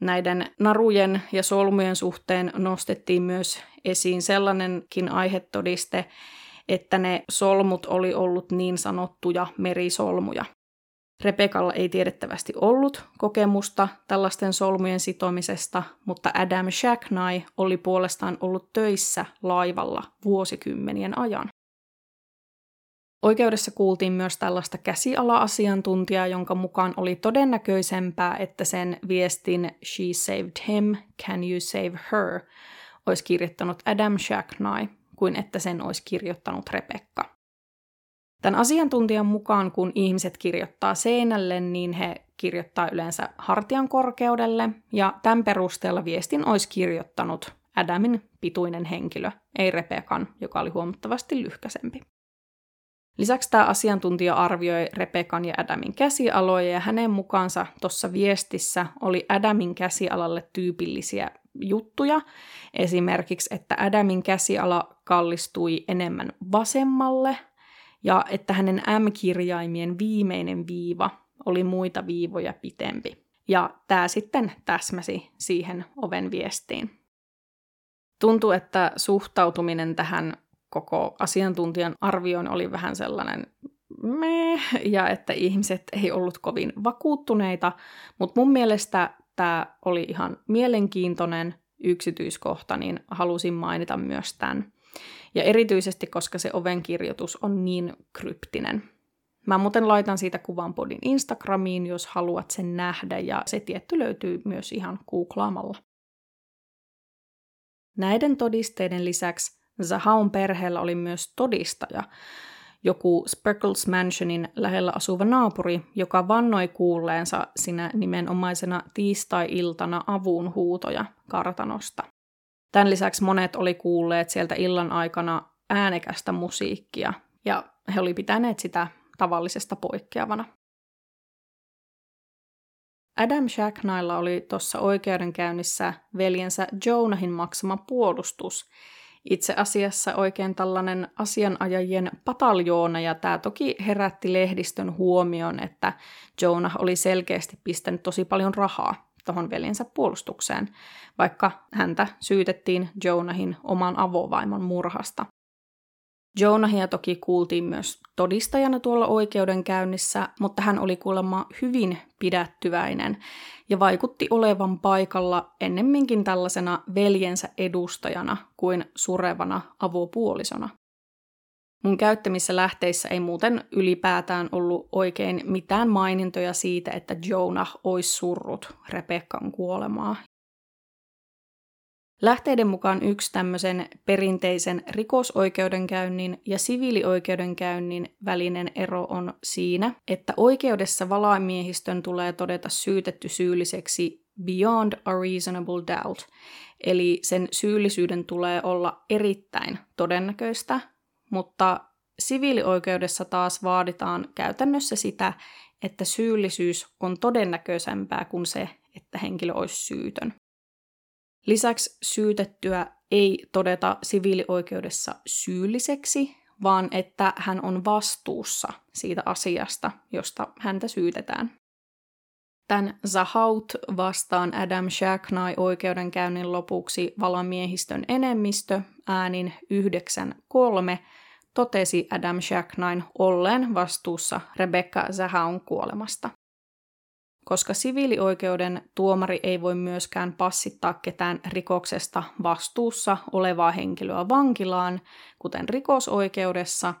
[SPEAKER 1] Näiden narujen ja solmujen suhteen nostettiin myös esiin sellainenkin aihetodiste, että ne solmut oli ollut niin sanottuja merisolmuja. Rebekalla ei tiedettävästi ollut kokemusta tällaisten solmujen sitomisesta, mutta Adam Shacknai oli puolestaan ollut töissä laivalla vuosikymmenien ajan. Oikeudessa kuultiin myös tällaista käsiala-asiantuntijaa, jonka mukaan oli todennäköisempää, että sen viestin She saved him, can you save her olisi kirjoittanut Adam Shacknai kuin että sen olisi kirjoittanut Rebekka. Tämän asiantuntijan mukaan, kun ihmiset kirjoittaa seinälle, niin he kirjoittaa yleensä hartian korkeudelle, ja tämän perusteella viestin olisi kirjoittanut Adamin pituinen henkilö, ei Rebekan, joka oli huomattavasti lyhkäsempi. Lisäksi tämä asiantuntija arvioi Rebekan ja Adamin käsialoja ja hänen mukaansa tuossa viestissä oli Adamin käsialalle tyypillisiä juttuja. Esimerkiksi, että Adamin käsiala kallistui enemmän vasemmalle ja että hänen M-kirjaimien viimeinen viiva oli muita viivoja pitempi. Ja tämä sitten täsmäsi siihen oven viestiin. Tuntuu, että suhtautuminen tähän koko asiantuntijan arvioon oli vähän sellainen meh, ja että ihmiset ei ollut kovin vakuuttuneita, mutta mun mielestä tämä oli ihan mielenkiintoinen yksityiskohta, niin halusin mainita myös tämän. Ja erityisesti, koska se ovenkirjoitus on niin kryptinen. Mä muuten laitan siitä kuvan podin Instagramiin, jos haluat sen nähdä, ja se tietty löytyy myös ihan googlaamalla. Näiden todisteiden lisäksi Zahaun perheellä oli myös todistaja, joku Spreckles Mansionin lähellä asuva naapuri, joka vannoi kuulleensa sinä nimenomaisena tiistai-iltana avun huutoja kartanosta. Tämän lisäksi monet oli kuulleet sieltä illan aikana äänekästä musiikkia, ja he oli pitäneet sitä tavallisesta poikkeavana. Adam Shacknailla oli tuossa oikeudenkäynnissä veljensä Jonahin maksama puolustus, itse asiassa oikein tällainen asianajajien pataljoona, ja tämä toki herätti lehdistön huomion, että Jonah oli selkeästi pistänyt tosi paljon rahaa tuohon veljensä puolustukseen, vaikka häntä syytettiin Jonahin oman avovaimon murhasta. Jonahia toki kuultiin myös todistajana tuolla oikeudenkäynnissä, mutta hän oli kuulemma hyvin pidättyväinen ja vaikutti olevan paikalla ennemminkin tällaisena veljensä edustajana kuin surevana avopuolisona. Mun käyttämissä lähteissä ei muuten ylipäätään ollut oikein mitään mainintoja siitä, että Jonah olisi surrut Rebekkan kuolemaa Lähteiden mukaan yksi tämmöisen perinteisen rikosoikeudenkäynnin ja siviilioikeudenkäynnin välinen ero on siinä, että oikeudessa valamiehistön tulee todeta syytetty syylliseksi beyond a reasonable doubt, eli sen syyllisyyden tulee olla erittäin todennäköistä, mutta siviilioikeudessa taas vaaditaan käytännössä sitä, että syyllisyys on todennäköisempää kuin se, että henkilö olisi syytön. Lisäksi syytettyä ei todeta siviilioikeudessa syylliseksi, vaan että hän on vastuussa siitä asiasta, josta häntä syytetään. Tämän Zahaut vastaan Adam Shacknai oikeudenkäynnin lopuksi valamiehistön enemmistö äänin 9-3 totesi Adam Shacknain olleen vastuussa Rebecca Zahaun kuolemasta koska siviilioikeuden tuomari ei voi myöskään passittaa ketään rikoksesta vastuussa olevaa henkilöä vankilaan, kuten rikosoikeudessa,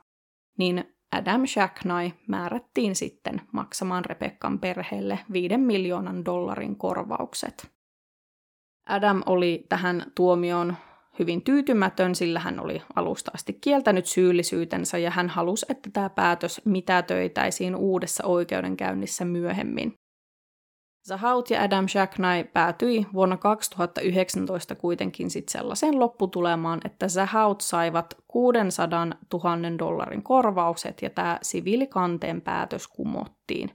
[SPEAKER 1] niin Adam Shacknai määrättiin sitten maksamaan Rebekkan perheelle 5 miljoonan dollarin korvaukset. Adam oli tähän tuomioon hyvin tyytymätön, sillä hän oli alusta asti kieltänyt syyllisyytensä ja hän halusi, että tämä päätös mitätöitäisiin uudessa oikeudenkäynnissä myöhemmin. Zahaut ja Adam Shacknai päätyi vuonna 2019 kuitenkin sitten sellaiseen lopputulemaan, että Zahaut saivat 600 000 dollarin korvaukset ja tämä siviilikanteen päätös kumottiin.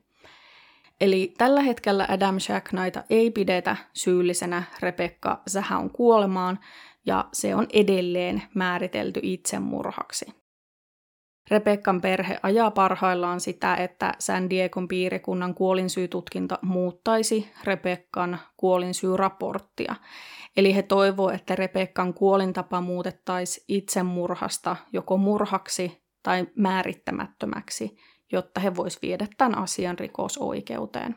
[SPEAKER 1] Eli tällä hetkellä Adam Shacknaita ei pidetä syyllisenä Rebecca Zahaun kuolemaan, ja se on edelleen määritelty itsemurhaksi. Rebekkan perhe ajaa parhaillaan sitä, että San Diegon piirikunnan kuolinsyytutkinta muuttaisi Rebekkan kuolinsyyraporttia. Eli he toivoo, että Rebekkan kuolintapa muutettaisiin itsemurhasta joko murhaksi tai määrittämättömäksi, jotta he vois viedä tämän asian rikosoikeuteen.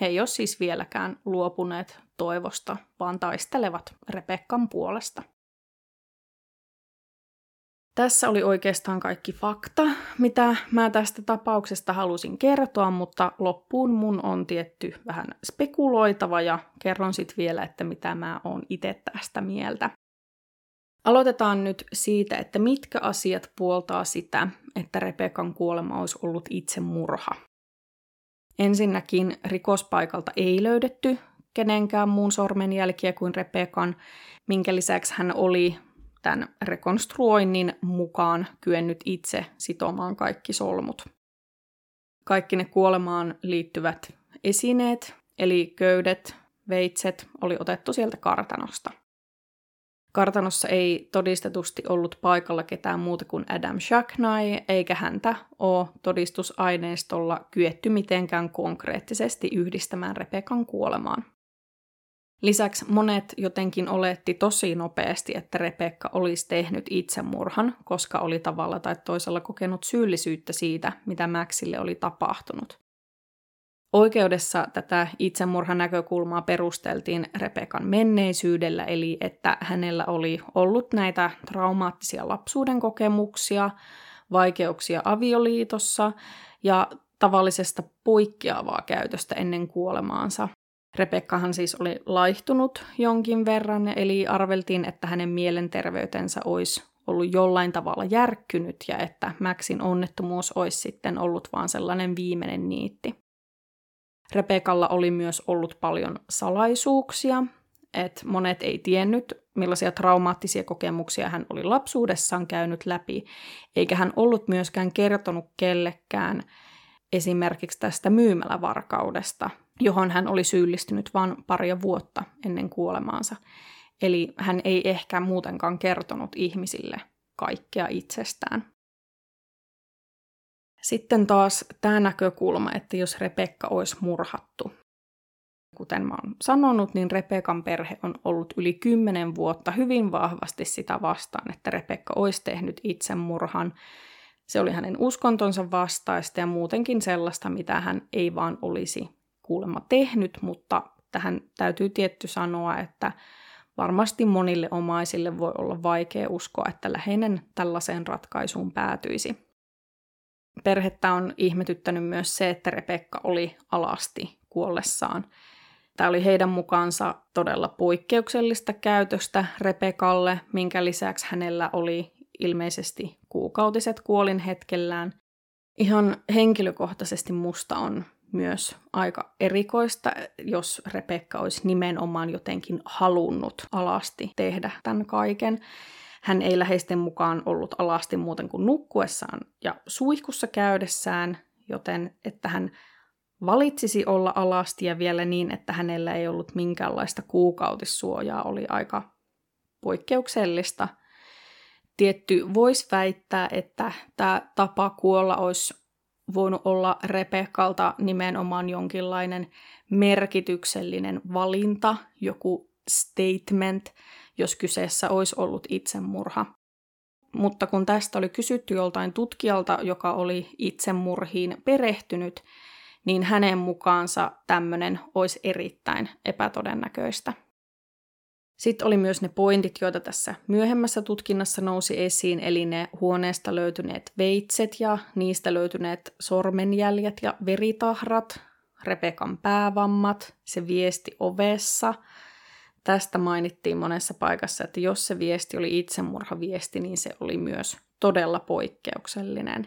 [SPEAKER 1] He ei ole siis vieläkään luopuneet toivosta, vaan taistelevat Rebekkan puolesta. Tässä oli oikeastaan kaikki fakta, mitä mä tästä tapauksesta halusin kertoa, mutta loppuun mun on tietty vähän spekuloitava ja kerron sitten vielä, että mitä mä oon itse tästä mieltä. Aloitetaan nyt siitä, että mitkä asiat puoltaa sitä, että Rebekan kuolema olisi ollut itsemurha. Ensinnäkin rikospaikalta ei löydetty kenenkään muun sormenjälkiä kuin Rebekan, minkä lisäksi hän oli tämän rekonstruoinnin mukaan kyennyt itse sitomaan kaikki solmut. Kaikki ne kuolemaan liittyvät esineet, eli köydet, veitset, oli otettu sieltä kartanosta. Kartanossa ei todistetusti ollut paikalla ketään muuta kuin Adam Shacknai, eikä häntä ole todistusaineistolla kyetty mitenkään konkreettisesti yhdistämään Rebekan kuolemaan. Lisäksi monet jotenkin oletti tosi nopeasti, että Rebekka olisi tehnyt itsemurhan, koska oli tavalla tai toisella kokenut syyllisyyttä siitä, mitä Maxille oli tapahtunut. Oikeudessa tätä itsemurhan näkökulmaa perusteltiin Rebekan menneisyydellä, eli että hänellä oli ollut näitä traumaattisia lapsuuden kokemuksia, vaikeuksia avioliitossa ja tavallisesta poikkeavaa käytöstä ennen kuolemaansa. Rebekkahan siis oli laihtunut jonkin verran, eli arveltiin, että hänen mielenterveytensä olisi ollut jollain tavalla järkkynyt ja että Maxin onnettomuus olisi sitten ollut vain sellainen viimeinen niitti. Rebekalla oli myös ollut paljon salaisuuksia, että monet ei tiennyt, millaisia traumaattisia kokemuksia hän oli lapsuudessaan käynyt läpi, eikä hän ollut myöskään kertonut kellekään esimerkiksi tästä myymälävarkaudesta, johon hän oli syyllistynyt vain paria vuotta ennen kuolemaansa. Eli hän ei ehkä muutenkaan kertonut ihmisille kaikkea itsestään. Sitten taas tämä näkökulma, että jos Rebekka olisi murhattu. Kuten mä oon sanonut, niin Rebekan perhe on ollut yli kymmenen vuotta hyvin vahvasti sitä vastaan, että Rebekka olisi tehnyt itsemurhan. Se oli hänen uskontonsa vastaista ja muutenkin sellaista, mitä hän ei vaan olisi kuulemma tehnyt, mutta tähän täytyy tietty sanoa, että varmasti monille omaisille voi olla vaikea uskoa, että läheinen tällaiseen ratkaisuun päätyisi. Perhettä on ihmetyttänyt myös se, että Rebekka oli alasti kuollessaan. Tämä oli heidän mukaansa todella poikkeuksellista käytöstä Rebekalle, minkä lisäksi hänellä oli ilmeisesti kuukautiset kuolin hetkellään. Ihan henkilökohtaisesti musta on myös aika erikoista, jos Rebekka olisi nimenomaan jotenkin halunnut alasti tehdä tämän kaiken. Hän ei läheisten mukaan ollut alasti muuten kuin nukkuessaan ja suihkussa käydessään, joten että hän valitsisi olla alasti ja vielä niin, että hänellä ei ollut minkäänlaista kuukautissuojaa, oli aika poikkeuksellista. Tietty voisi väittää, että tämä tapa kuolla olisi voinut olla Rebekalta nimenomaan jonkinlainen merkityksellinen valinta, joku statement, jos kyseessä olisi ollut itsemurha. Mutta kun tästä oli kysytty joltain tutkijalta, joka oli itsemurhiin perehtynyt, niin hänen mukaansa tämmöinen olisi erittäin epätodennäköistä. Sitten oli myös ne pointit, joita tässä myöhemmässä tutkinnassa nousi esiin, eli ne huoneesta löytyneet veitset ja niistä löytyneet sormenjäljet ja veritahrat, Rebekan päävammat, se viesti ovessa. Tästä mainittiin monessa paikassa, että jos se viesti oli itsemurhaviesti, niin se oli myös todella poikkeuksellinen.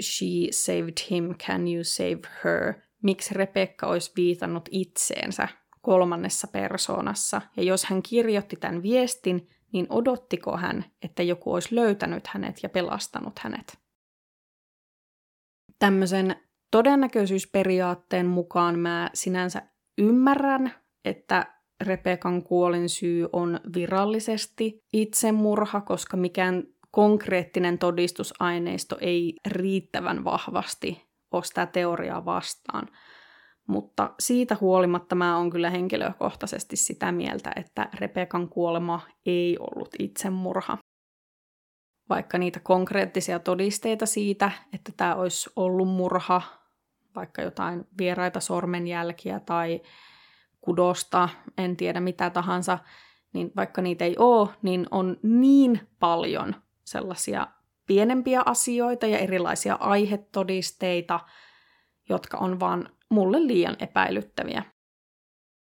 [SPEAKER 1] She saved him, can you save her? Miksi Rebekka olisi viitannut itseensä kolmannessa persoonassa, ja jos hän kirjoitti tämän viestin, niin odottiko hän, että joku olisi löytänyt hänet ja pelastanut hänet? Tämmöisen todennäköisyysperiaatteen mukaan mä sinänsä ymmärrän, että Rebekan kuolin syy on virallisesti itsemurha, koska mikään konkreettinen todistusaineisto ei riittävän vahvasti ole sitä teoriaa vastaan. Mutta siitä huolimatta mä oon kyllä henkilökohtaisesti sitä mieltä, että Rebekan kuolema ei ollut itsemurha. Vaikka niitä konkreettisia todisteita siitä, että tämä olisi ollut murha, vaikka jotain vieraita sormenjälkiä tai kudosta, en tiedä mitä tahansa, niin vaikka niitä ei ole, niin on niin paljon sellaisia pienempiä asioita ja erilaisia aihetodisteita, jotka on vaan mulle liian epäilyttäviä.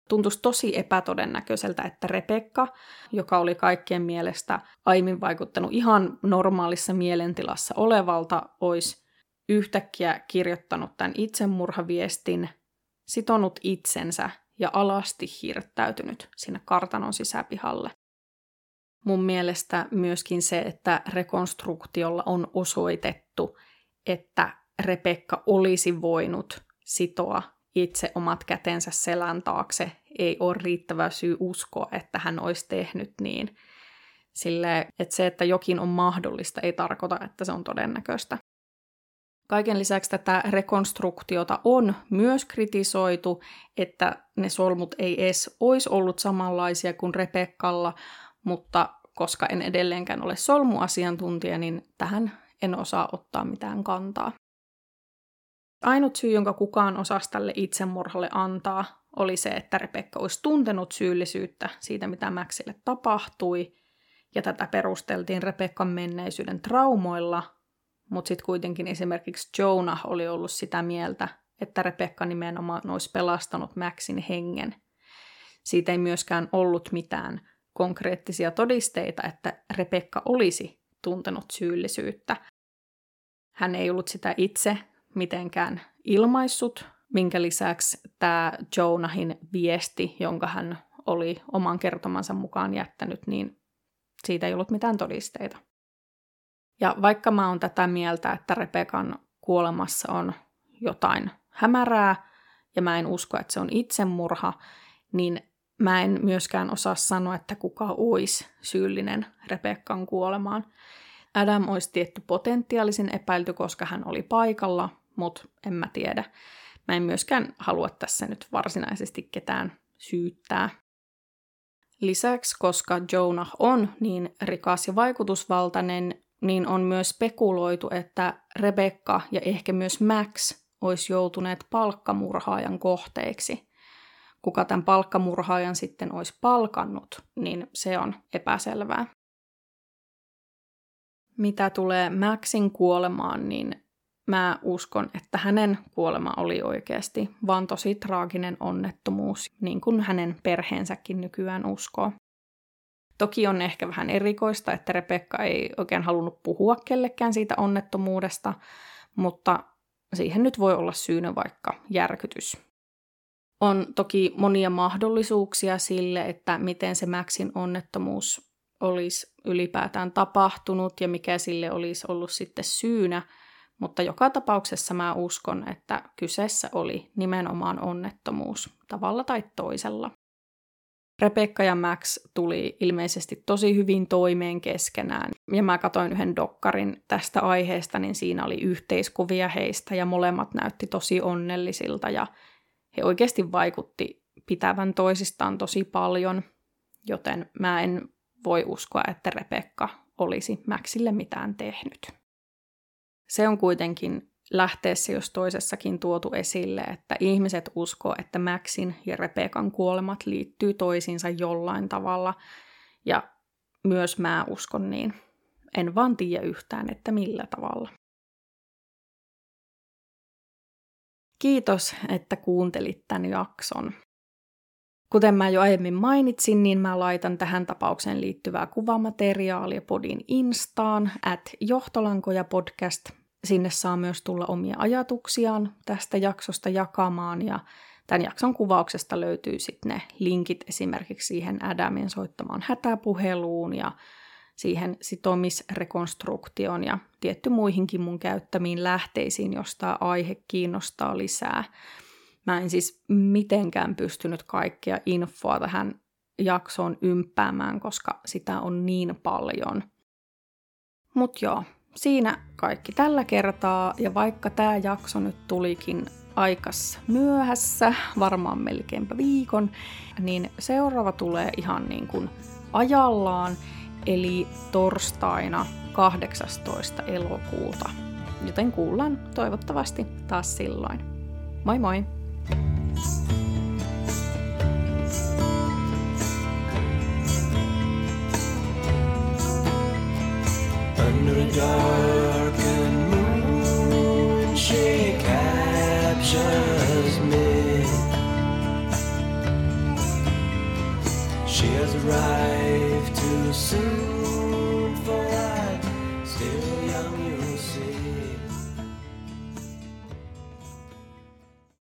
[SPEAKER 1] tuntuisi tosi epätodennäköiseltä, että Rebekka, joka oli kaikkien mielestä aiemmin vaikuttanut ihan normaalissa mielentilassa olevalta, olisi yhtäkkiä kirjoittanut tämän itsemurhaviestin, sitonut itsensä ja alasti hirttäytynyt sinne kartanon sisäpihalle. Mun mielestä myöskin se, että rekonstruktiolla on osoitettu, että Rebekka olisi voinut sitoa itse omat kätensä selän taakse, ei ole riittävä syy uskoa, että hän olisi tehnyt niin. Sille, että se, että jokin on mahdollista, ei tarkoita, että se on todennäköistä. Kaiken lisäksi tätä rekonstruktiota on myös kritisoitu, että ne solmut ei edes olisi ollut samanlaisia kuin Repekkalla, mutta koska en edelleenkään ole solmuasiantuntija, niin tähän en osaa ottaa mitään kantaa. Ainut syy, jonka kukaan osasi tälle itsemurhalle antaa, oli se, että Rebekka olisi tuntenut syyllisyyttä siitä, mitä Maxille tapahtui, ja tätä perusteltiin Rebekkan menneisyyden traumoilla, mutta sitten kuitenkin esimerkiksi Jonah oli ollut sitä mieltä, että Rebekka nimenomaan olisi pelastanut Maxin hengen. Siitä ei myöskään ollut mitään konkreettisia todisteita, että Rebekka olisi tuntenut syyllisyyttä. Hän ei ollut sitä itse mitenkään ilmaissut, minkä lisäksi tämä Jonahin viesti, jonka hän oli oman kertomansa mukaan jättänyt, niin siitä ei ollut mitään todisteita. Ja vaikka mä oon tätä mieltä, että Rebekan kuolemassa on jotain hämärää, ja mä en usko, että se on itsemurha, niin mä en myöskään osaa sanoa, että kuka olisi syyllinen Rebekkan kuolemaan. Adam olisi tietty potentiaalisen epäilty, koska hän oli paikalla, mutta en mä tiedä. Mä en myöskään halua tässä nyt varsinaisesti ketään syyttää. Lisäksi, koska Jonah on niin rikas ja vaikutusvaltainen, niin on myös spekuloitu, että Rebecca ja ehkä myös Max olisi joutuneet palkkamurhaajan kohteiksi. Kuka tämän palkkamurhaajan sitten olisi palkannut, niin se on epäselvää. Mitä tulee Maxin kuolemaan, niin mä uskon, että hänen kuolema oli oikeasti vaan tosi traaginen onnettomuus, niin kuin hänen perheensäkin nykyään uskoo. Toki on ehkä vähän erikoista, että Rebekka ei oikein halunnut puhua kellekään siitä onnettomuudesta, mutta siihen nyt voi olla syynä vaikka järkytys. On toki monia mahdollisuuksia sille, että miten se Maxin onnettomuus olisi ylipäätään tapahtunut ja mikä sille olisi ollut sitten syynä, mutta joka tapauksessa mä uskon, että kyseessä oli nimenomaan onnettomuus tavalla tai toisella. Rebecca ja Max tuli ilmeisesti tosi hyvin toimeen keskenään. Ja mä katsoin yhden dokkarin tästä aiheesta, niin siinä oli yhteiskuvia heistä ja molemmat näytti tosi onnellisilta ja he oikeasti vaikutti pitävän toisistaan tosi paljon, joten mä en voi uskoa, että Rebecca olisi Maxille mitään tehnyt. Se on kuitenkin lähteessä jos toisessakin tuotu esille, että ihmiset uskoo, että Maxin ja Rebekan kuolemat liittyy toisiinsa jollain tavalla, ja myös mä uskon niin. En vaan tiedä yhtään, että millä tavalla. Kiitos, että kuuntelit tämän jakson. Kuten mä jo aiemmin mainitsin, niin mä laitan tähän tapaukseen liittyvää kuvamateriaalia podin instaan, at johtolankoja podcast. Sinne saa myös tulla omia ajatuksiaan tästä jaksosta jakamaan ja tämän jakson kuvauksesta löytyy sitten ne linkit esimerkiksi siihen Adamin soittamaan hätäpuheluun ja siihen sitomisrekonstruktioon ja tietty muihinkin mun käyttämiin lähteisiin, jos tämä aihe kiinnostaa lisää. Mä en siis mitenkään pystynyt kaikkea infoa tähän jaksoon ympäämään, koska sitä on niin paljon. Mut joo, siinä kaikki tällä kertaa, ja vaikka tämä jakso nyt tulikin aikas myöhässä, varmaan melkeinpä viikon, niin seuraava tulee ihan niin kuin ajallaan, eli torstaina 18. elokuuta. Joten kuullaan toivottavasti taas silloin. Moi moi! Under a darkened moon, she captures me.
[SPEAKER 2] arrive too soon.